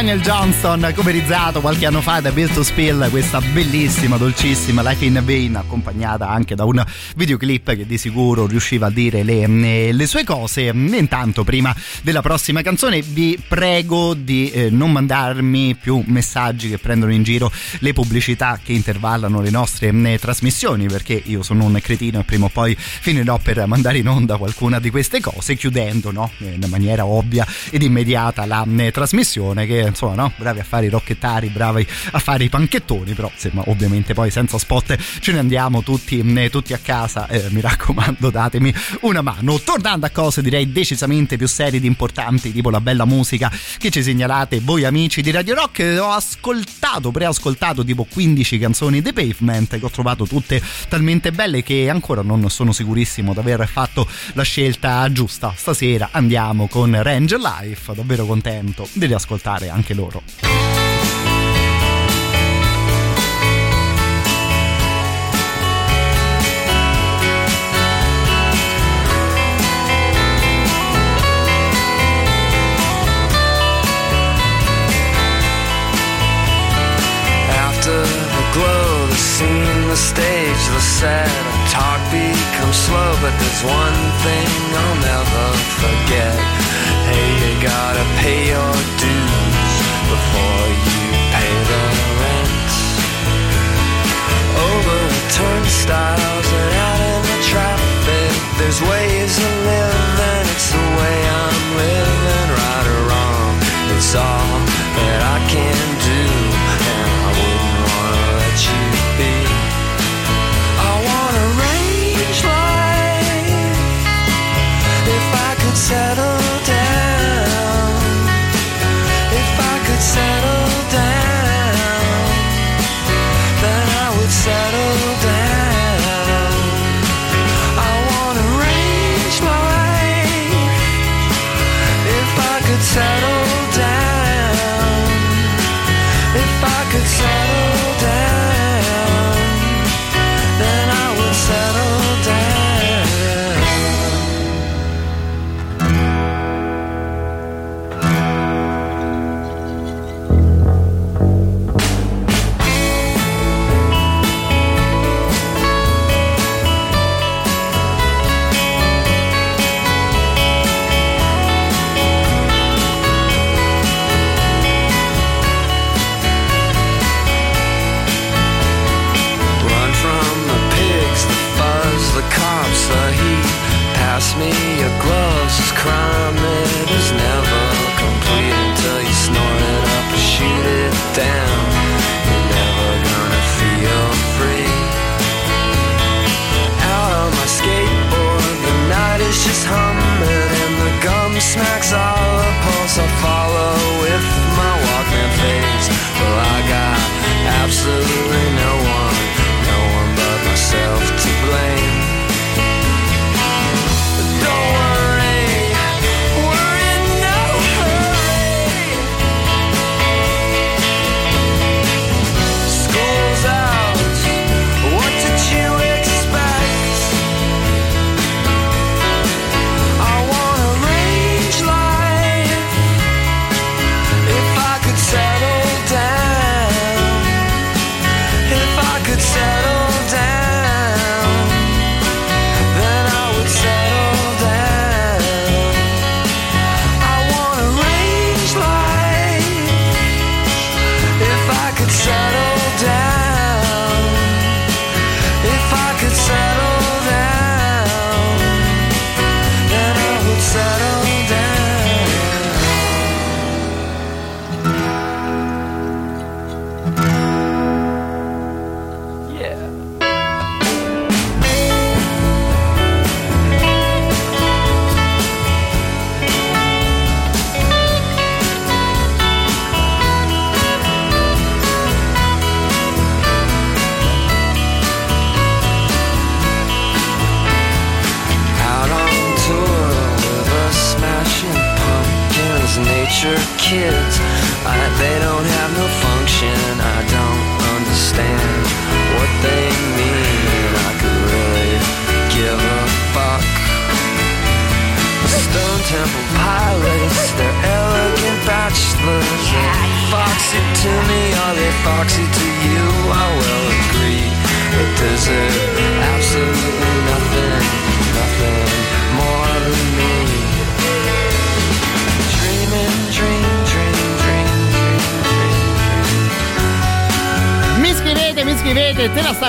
Daniel Johnston, coverizzato qualche anno fa da Bill to Spill, questa bellissima, dolcissima Life in Vain, accompagnata anche da un videoclip che di sicuro riusciva a dire le, eh, le sue cose. Intanto, prima della prossima canzone, vi prego di eh, non mandarmi più messaggi che prendono in giro le pubblicità che intervallano le nostre eh, trasmissioni, perché io sono un cretino e prima o poi finirò per mandare in onda qualcuna di queste cose, chiudendo no? In maniera ovvia ed immediata la eh, trasmissione che insomma no? Bravi a fare i rocchettari bravi a fare i panchettoni però insomma ovviamente poi senza spot ce ne andiamo tutti, eh, tutti a casa eh, mi raccomando datemi una mano. Tornando a cose direi decisamente più serie ed importanti tipo la bella musica che ci segnalate voi amici di Radio Rock. Ho ascoltato preascoltato tipo 15 canzoni dei Pavement che ho trovato tutte talmente belle che ancora non sono sicurissimo di aver fatto la scelta giusta. Stasera andiamo con Range Life davvero contento di riascoltare anche loro scene, the stage, the set, talk becomes slow, but there's one thing I'll never forget. Hey, you gotta pay your dues before you pay the rent. Over the turnstiles and out in the traffic, there's ways to live, and it's the way I'm living, right or wrong. It's all that I can do, and I wouldn't wanna let you be. I wanna range life if I could settle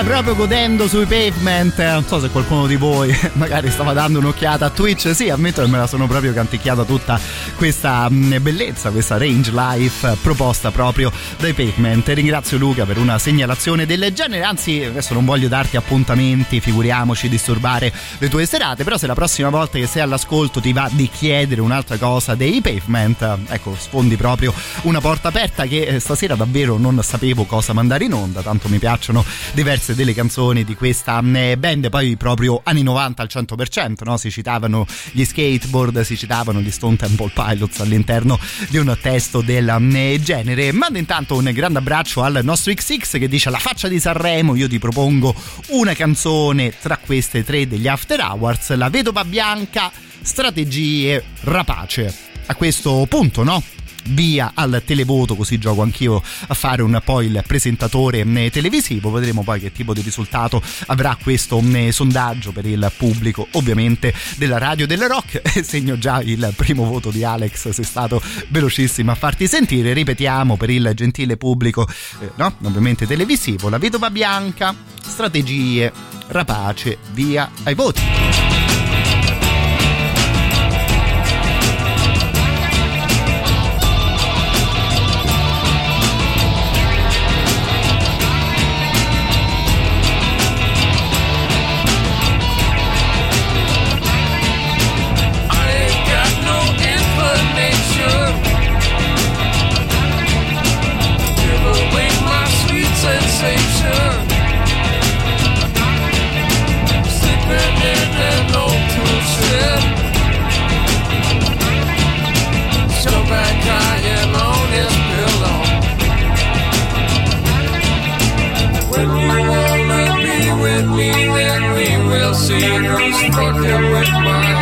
proprio godendo sui pavement. Non so se qualcuno di voi [laughs] magari stava dando un'occhiata a Twitch. Sì, ammetto che me la sono proprio canticchiata tutta questa mh, bellezza, questa range life proposta proprio dai pavement. Ringrazio Luca per una segnalazione del genere. Anzi, adesso non voglio darti appuntamenti, figuriamoci, disturbare le tue serate. Però, se la prossima volta che sei all'ascolto ti va di chiedere un'altra cosa dei pavement, ecco, sfondi proprio una porta aperta che eh, stasera davvero non sapevo cosa mandare in onda. Tanto mi piacciono diverse delle canzoni di questa mh, band, poi proprio anni 90 al 100%, no? si citavano gli skateboard, si citavano gli Stone Temple Pilots all'interno di un testo del mh, genere. Mando intanto un grande abbraccio al nostro XX che dice alla faccia di Sanremo io ti propongo una canzone tra queste tre degli After Hours, La Vedova Bianca, Strategie Rapace. A questo punto, no? Via al televoto così gioco anch'io a fare un po' il presentatore mh, televisivo. Vedremo poi che tipo di risultato avrà questo mh, sondaggio per il pubblico ovviamente della radio del rock. [laughs] E segno già il primo voto di Alex sei stato velocissimo a farti sentire. Ripetiamo per il gentile pubblico eh, no? ovviamente televisivo la vedova bianca strategie rapace via ai voti be with me, then we will see who's fucking with my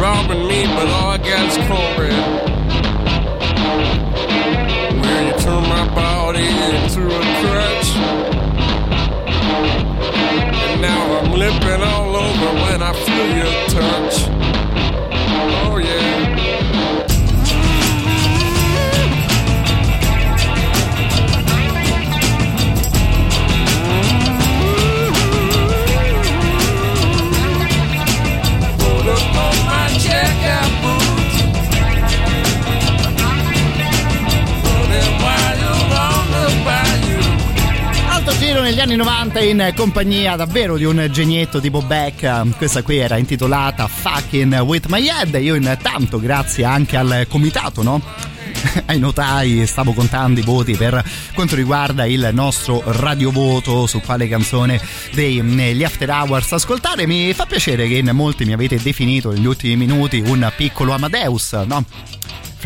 robbing me, but all I got is cornbread. Will you turn my body into a crutch? And now I'm limping all over when I feel your touch. Oh yeah. Negli anni 90 in compagnia davvero di un genietto tipo Beck. Questa qui era intitolata Fucking With My Head. Io intanto, grazie anche al comitato, no? [laughs] ai notai stavo contando i voti per quanto riguarda il nostro radiovoto su quale canzone degli After Hours ascoltare mi fa piacere che in molti mi avete definito negli ultimi minuti un piccolo Amadeus no?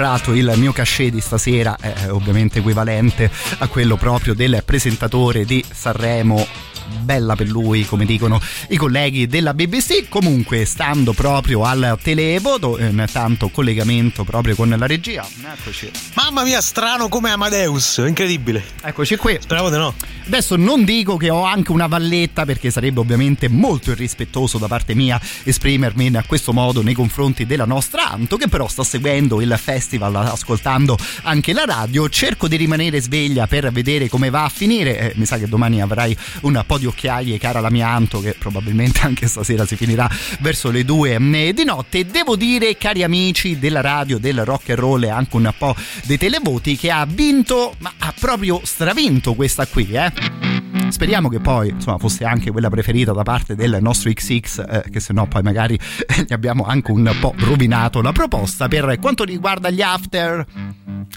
Fra l'altro il mio cachet di stasera è ovviamente equivalente a quello proprio del presentatore di Sanremo bella per lui, come dicono i colleghi della BBC. Comunque, stando proprio al televoto, eh, intanto collegamento proprio con la regia. Eccoci. Mamma mia, strano come Amadeus, incredibile. Eccoci qui. Speravo di no. Adesso non dico che ho anche una valletta perché sarebbe ovviamente molto irrispettoso da parte mia esprimermi in questo modo nei confronti della nostra Anto che però sta seguendo il festival ascoltando anche la radio. Cerco di rimanere sveglia per vedere come va a finire. Eh, mi sa che domani avrai un po' di occhiaie cara la mia Anto che probabilmente anche stasera si finirà verso le due eh, di notte. Devo dire cari amici della radio, del rock and roll e anche un po' dei televoti che ha vinto, ma ha proprio stravinto questa qui eh. Speriamo che poi insomma, fosse anche quella preferita da parte del nostro XX, eh, che se no poi magari gli abbiamo anche un po' rovinato la proposta. Per quanto riguarda gli after,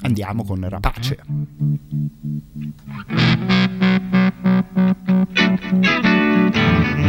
andiamo con Rapace. Ora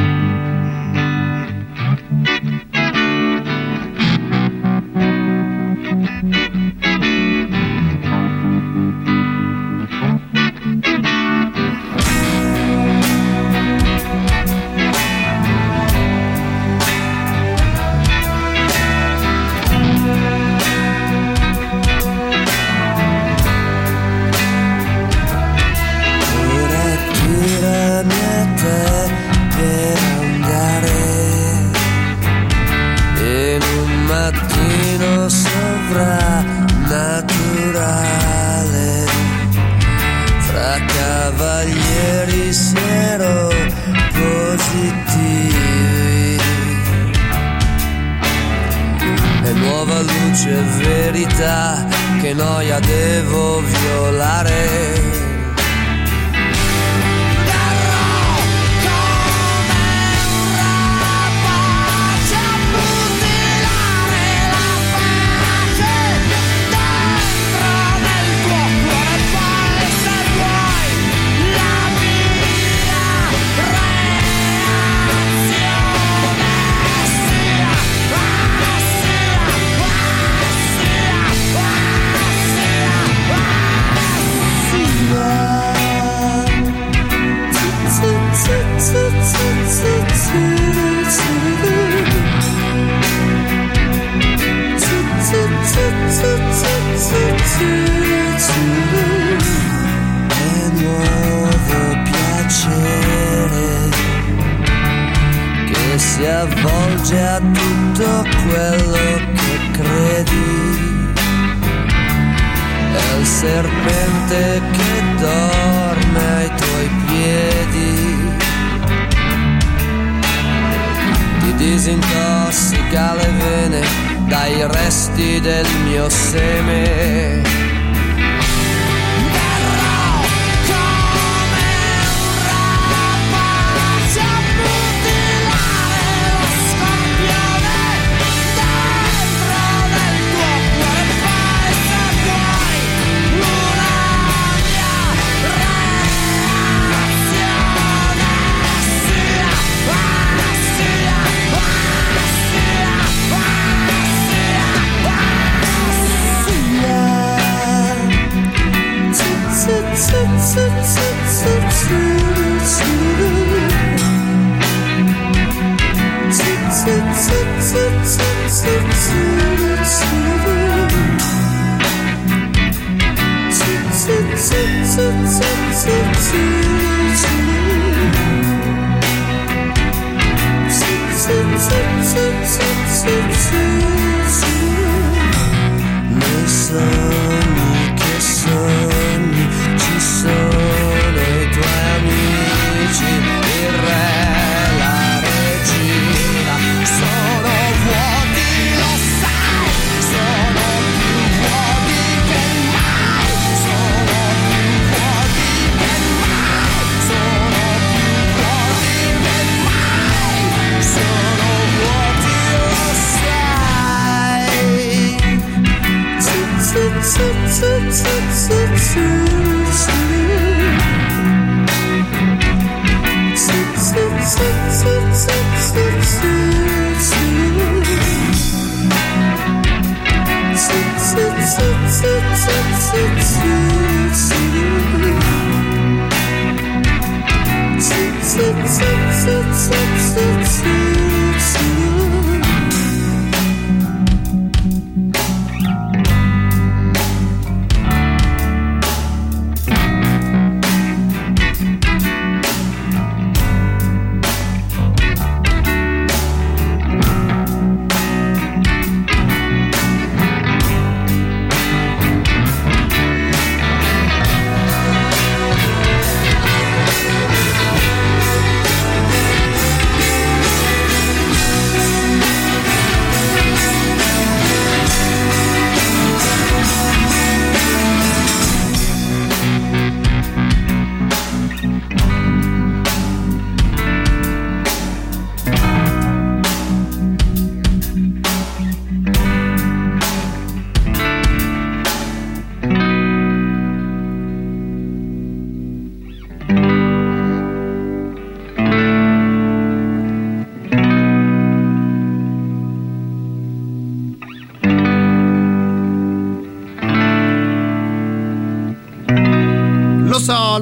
cavalieri siero positivi. E nuova luce verità che noia devo violare avvolge a tutto quello che credi. È il serpente che dorme ai tuoi piedi. Ti disintossica le vene dai resti del mio seme.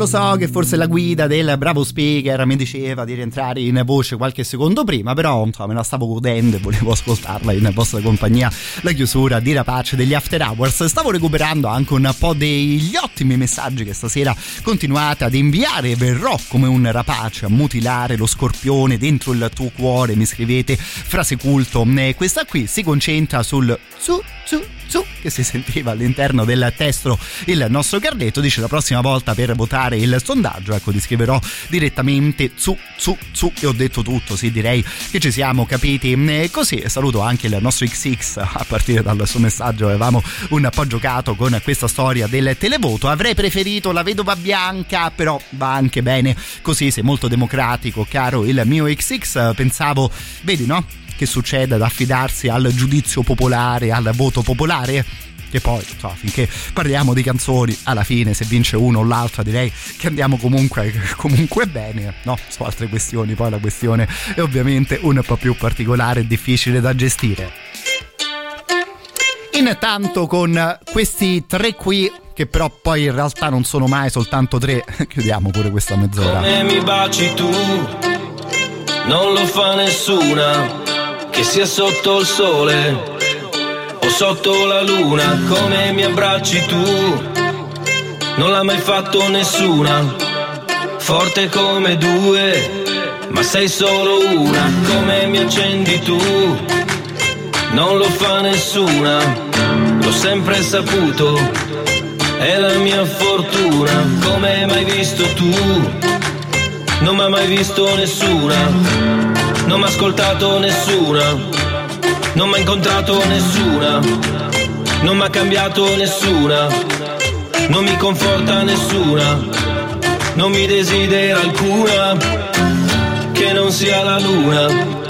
Lo so, che forse la guida del bravo speaker mi diceva di rientrare in voce qualche secondo prima, però insomma me la stavo godendo e volevo ascoltarla in vostra compagnia. La chiusura di Rapace degli After Hours. Stavo recuperando anche un po' degli ottimi messaggi che stasera continuate ad inviare. Verrò come un rapace a mutilare lo scorpione dentro il tuo cuore. Mi scrivete frase culto. Questa qui si concentra sul su su su che si sentiva all'interno del testo il nostro Carletto dice la prossima volta per votare il sondaggio ecco ti scriverò direttamente su su su. E ho detto tutto sì direi che ci siamo capiti. Eh, così e saluto anche il nostro XX a partire dal suo messaggio avevamo un po' giocato con questa storia del televoto. Avrei preferito la vedova bianca però va anche bene. Così sei molto democratico caro il mio XX pensavo vedi no che succede ad affidarsi al giudizio popolare, al voto popolare? Che poi, insomma, finché parliamo di canzoni, alla fine se vince uno o l'altra direi che andiamo comunque, comunque bene, no? Su altre questioni, poi la questione è ovviamente un po' più particolare e difficile da gestire. Intanto con questi tre qui che però poi in realtà non sono mai soltanto tre, [laughs] chiudiamo pure questa mezz'ora. Come mi baci tu, non lo fa nessuna, che sia sotto il sole o sotto la luna, come mi abbracci tu, non l'ha mai fatto nessuna, forte come due, ma sei solo una, come mi accendi tu, non lo fa nessuna, l'ho sempre saputo, è la mia fortuna, come mai visto tu, non mi ha mai visto nessuna, non mi ha ascoltato nessuna, non mi ha incontrato nessuna, non mi ha cambiato nessuna, non mi conforta nessuna, non mi desidera alcuna, che non sia la luna.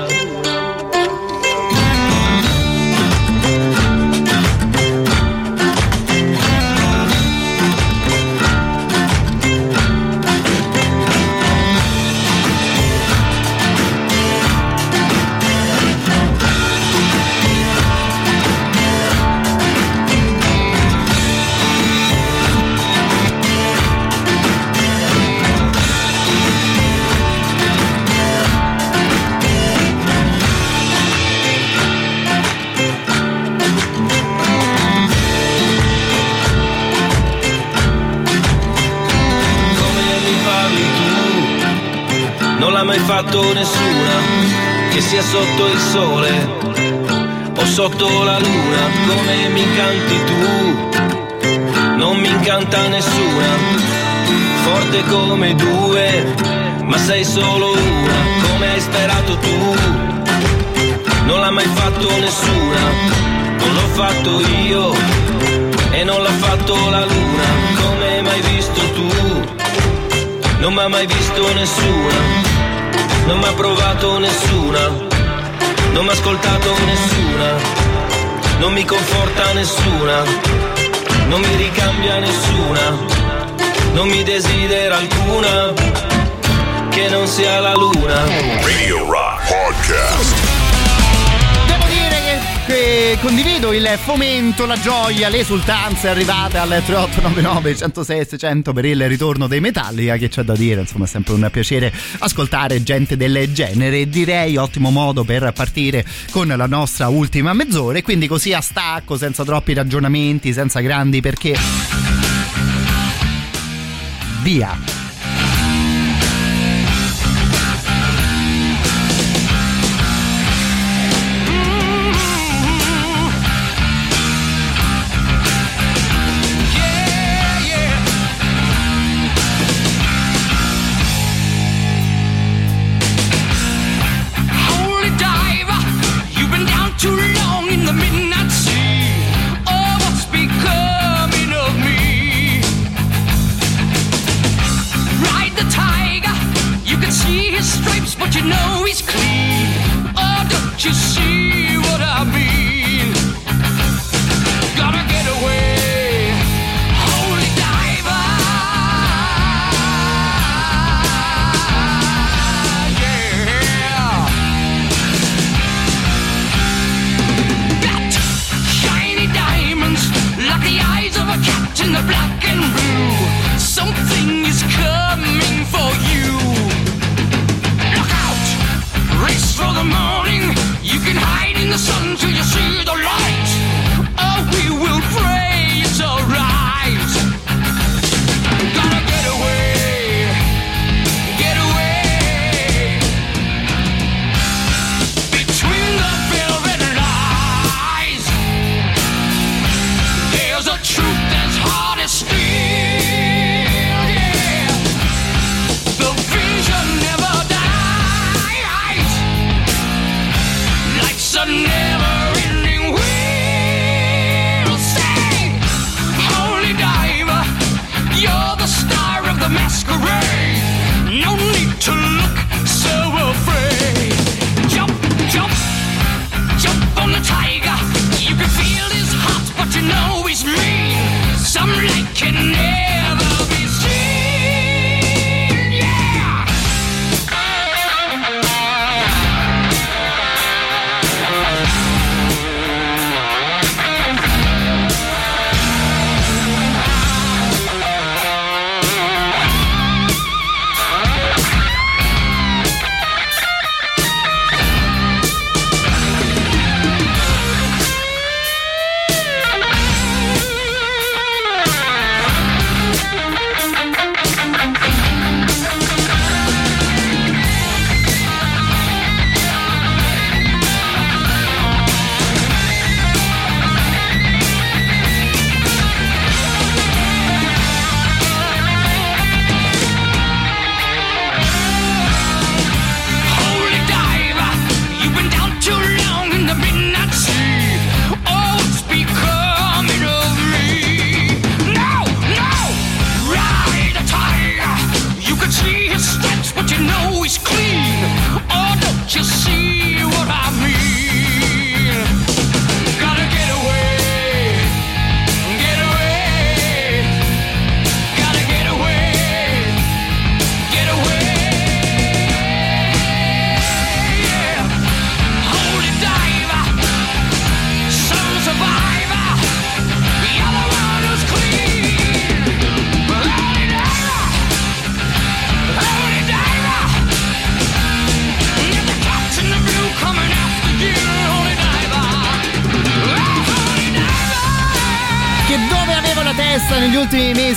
Fatto nessuna, che sia sotto il sole o sotto la luna, come mi incanti tu, non mi incanta nessuna, forte come due, ma sei solo una, come hai sperato tu, non l'ha mai fatto nessuna, non l'ho fatto io e non l'ha fatto la luna, come mai visto tu, non mi ha mai visto nessuna, non mi ha provato nessuna, non mi ha ascoltato nessuna, non mi conforta nessuna, non mi ricambia nessuna, non mi desidera alcuna, che non sia la luna. Radio Rock Podcast. Che condivido il fomento, la gioia, le esultanze arrivate al 3899 106 600 per il ritorno dei Metallica, che c'è da dire, insomma è sempre un piacere ascoltare gente del genere. Direi ottimo modo per partire con la nostra ultima mezz'ora e quindi così a stacco, senza troppi ragionamenti, senza grandi perché... Via!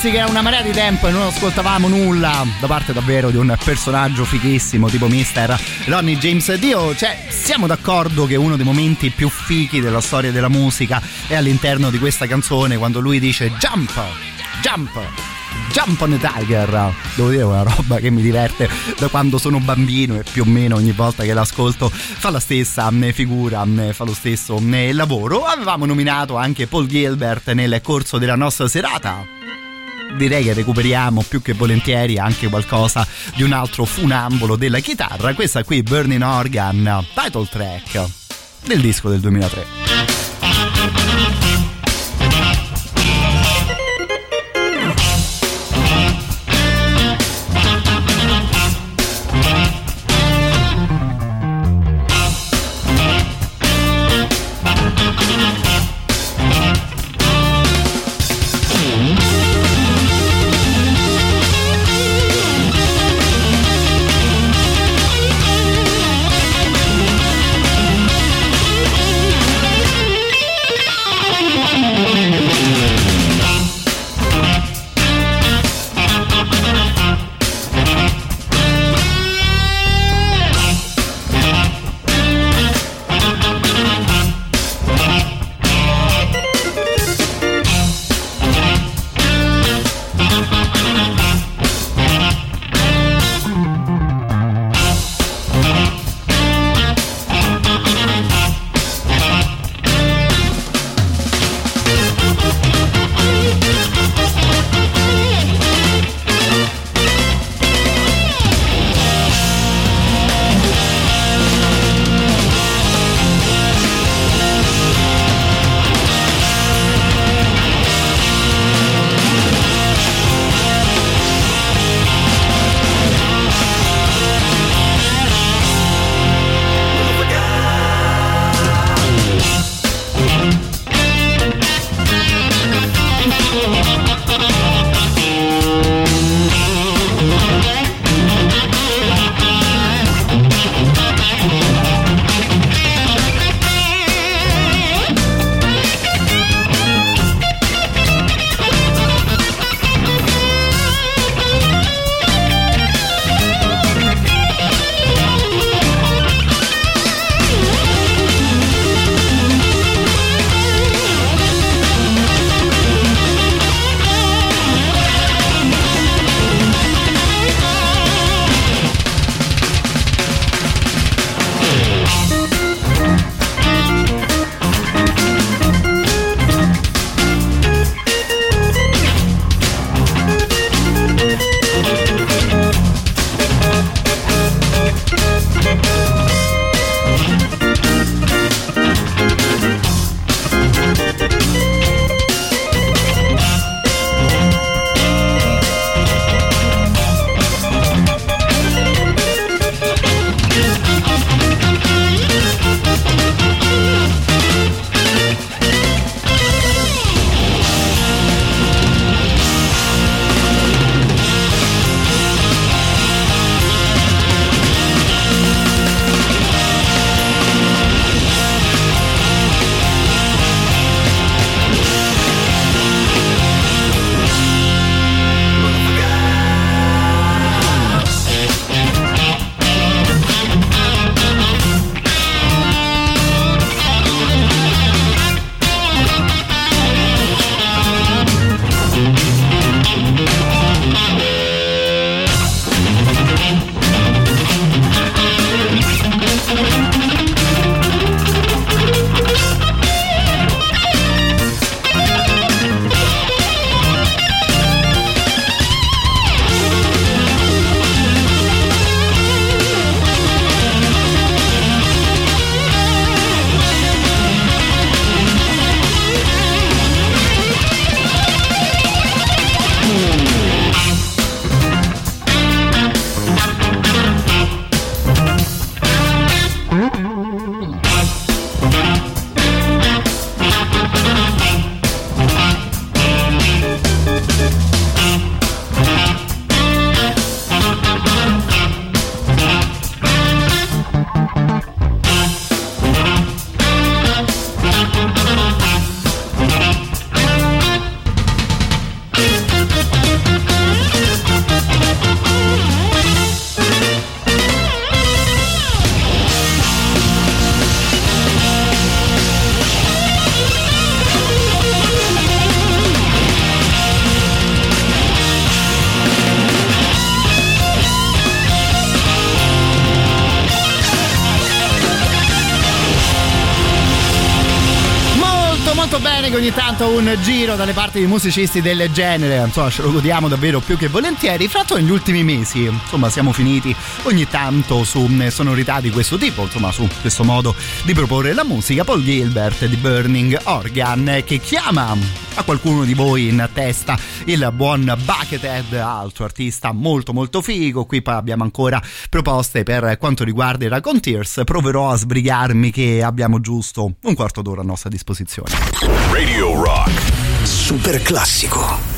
Mesi che era una marea di tempo e non ascoltavamo nulla da parte davvero di un personaggio fighissimo tipo Mister Ronnie James Dio, cioè siamo d'accordo che uno dei momenti più fichi della storia della musica è all'interno di questa canzone quando lui dice jump, jump. Jump on the Tiger, devo dire una roba che mi diverte da quando sono bambino e più o meno ogni volta che l'ascolto fa la stessa figura, fa lo stesso lavoro. Avevamo nominato anche Paul Gilbert nel corso della nostra serata direi che recuperiamo più che volentieri anche qualcosa di un altro funambolo della chitarra. Questa qui, Burning Organ, title track del disco del 2003. Giro dalle parti di musicisti del genere, insomma, ce lo godiamo davvero più che volentieri. Fra l'altro negli ultimi mesi, insomma, siamo finiti ogni tanto su sonorità di questo tipo, insomma, su questo modo di proporre la musica. Paul Gilbert di Burning Organ che chiama a qualcuno di voi in testa il buon Buckethead, altro artista molto molto figo. Qui abbiamo ancora proposte per quanto riguarda i Raconteers. Proverò a sbrigarmi che abbiamo giusto un quarto d'ora a nostra disposizione. Radio Rock. Super classico.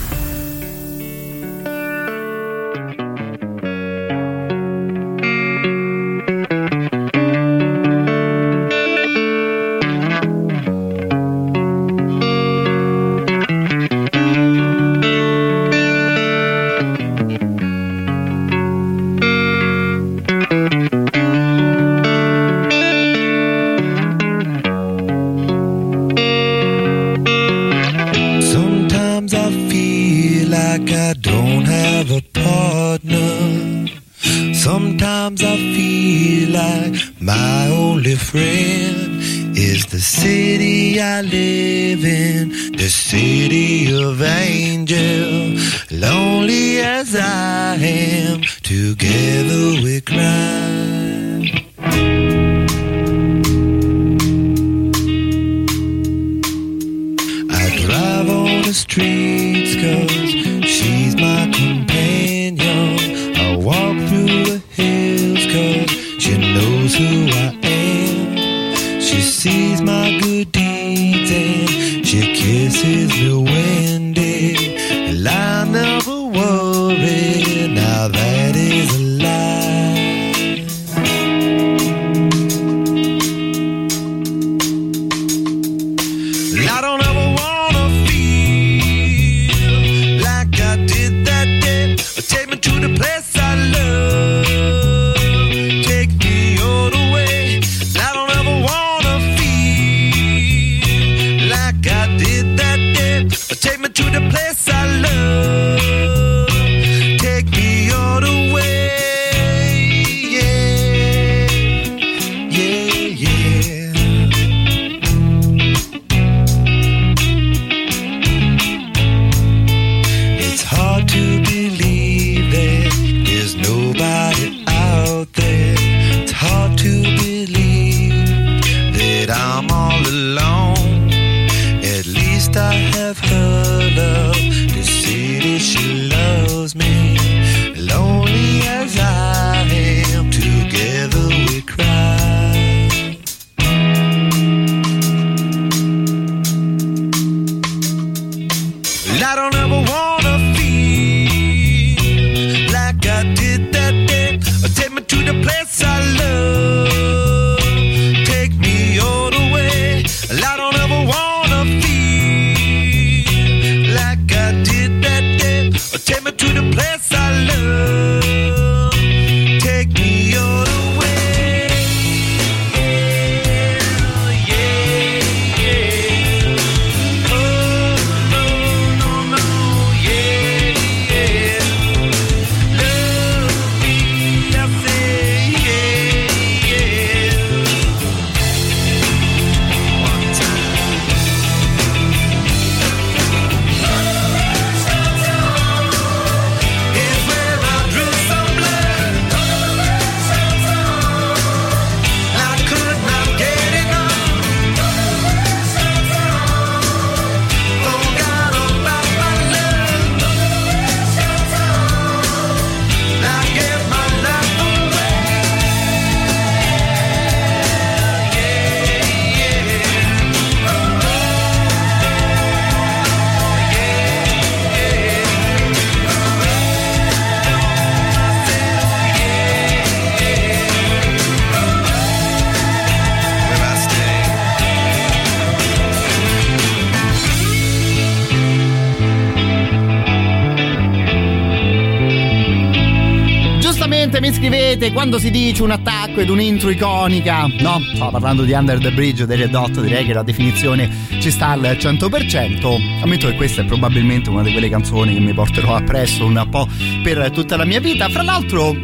Quando si dice un attacco ed un'intro iconica. No, stavo parlando di Under the Bridge dei Red Hot, direi che la definizione ci sta al 100%. Ammetto che questa è probabilmente una di quelle canzoni che mi porterò appresso un po' per tutta la mia vita. Fra l'altro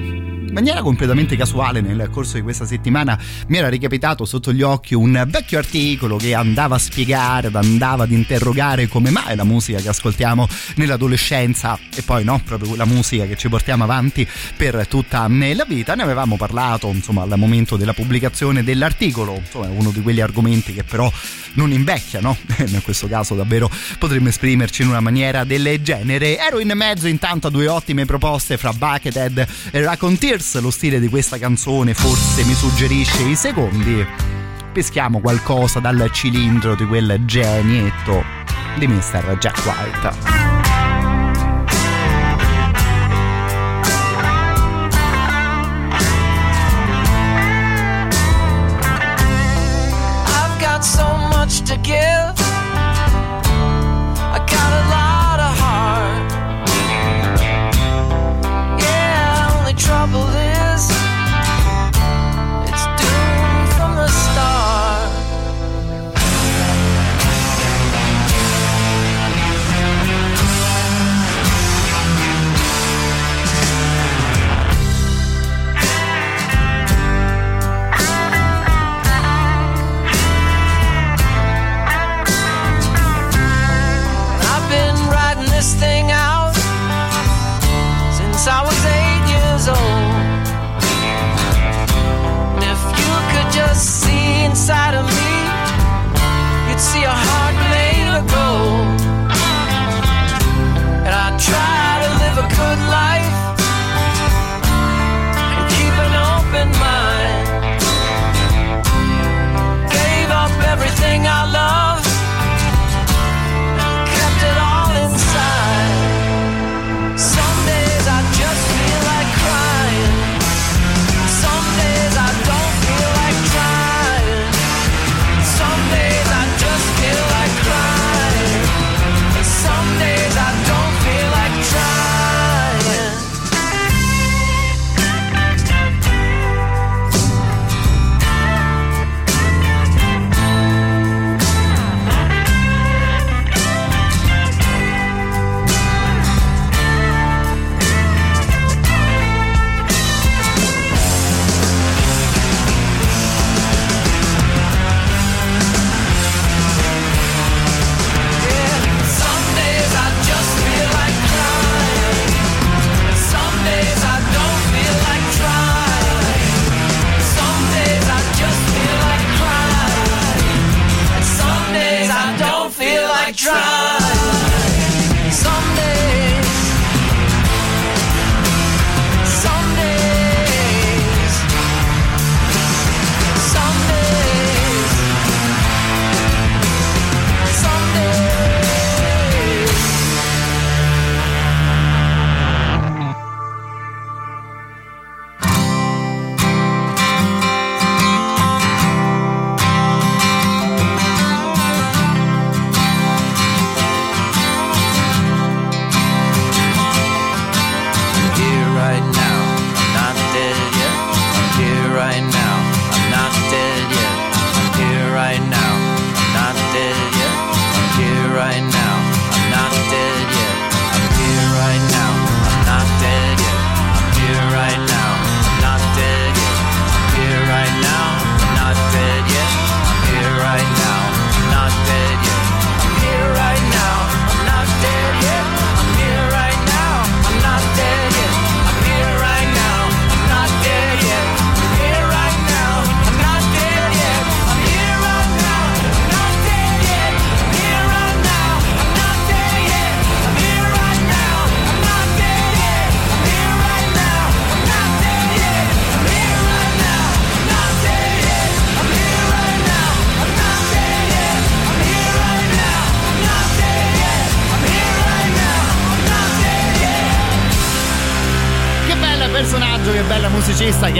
maniera completamente casuale nel corso di questa settimana mi era ricapitato sotto gli occhi un vecchio articolo che andava a spiegare, andava ad interrogare come mai la musica che ascoltiamo nell'adolescenza e poi no, proprio la musica che ci portiamo avanti per tutta la vita. Ne avevamo parlato insomma al momento della pubblicazione dell'articolo, insomma uno di quegli argomenti che però non invecchia, no? [laughs] In questo caso davvero potremmo esprimerci in una maniera del genere. Ero in mezzo intanto a due ottime proposte fra Buckethead e Raccoon Tears, lo stile di questa canzone forse mi suggerisce i secondi. Peschiamo qualcosa dal cilindro di quel genietto di Mr. Jack White.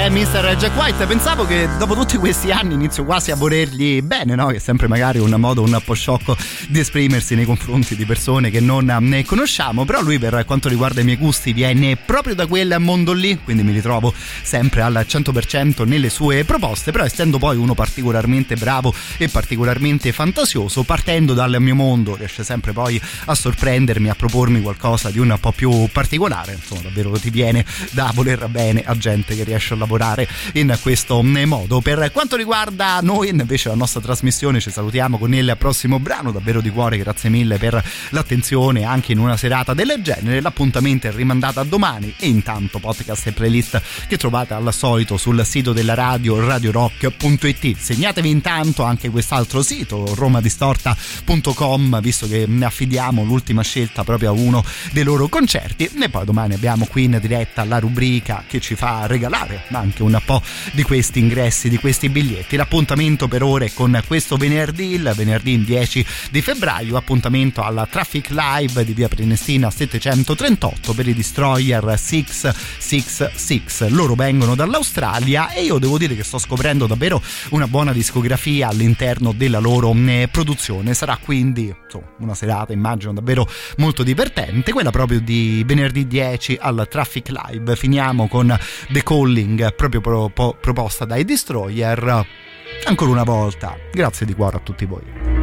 È Mr. Jack White. Pensavo che dopo tutti questi anni inizio quasi a volergli bene, no? Che è sempre magari un modo un po' sciocco di esprimersi nei confronti di persone che non ne conosciamo. Però lui, per quanto riguarda i miei gusti, viene proprio da quel mondo lì. Quindi mi ritrovo sempre al 100% nelle sue proposte. Però essendo poi uno particolarmente bravo e particolarmente fantasioso, partendo dal mio mondo, riesce sempre poi a sorprendermi, a propormi qualcosa di un po' più particolare. Insomma, davvero ti viene da voler bene a gente che riesce a lavorare in questo modo. Per quanto riguarda noi invece la nostra trasmissione ci salutiamo con il prossimo brano, davvero di cuore grazie mille per l'attenzione anche in una serata del genere, l'appuntamento è rimandato a domani. E intanto podcast e playlist che trovate al solito sul sito della radio radiorock.it segnatevi intanto anche quest'altro sito romadistorta.com visto che ne affidiamo l'ultima scelta proprio a uno dei loro concerti. E poi domani abbiamo qui in diretta la rubrica che ci fa regalare anche un po' di questi ingressi di questi biglietti. L'appuntamento per ore con questo venerdì il venerdì 10 di febbraio. Appuntamento alla Traffic Live di via Prenestina 738 per i Destroyer 666 loro vengono dall'Australia e io devo dire che sto scoprendo davvero una buona discografia all'interno della loro eh, produzione. Sarà quindi insomma, una serata immagino davvero molto divertente quella proprio di venerdì 10 al Traffic Live. Finiamo con The Calling proprio pro- po- proposta dai Destroyer. Ancora una volta grazie di cuore a tutti voi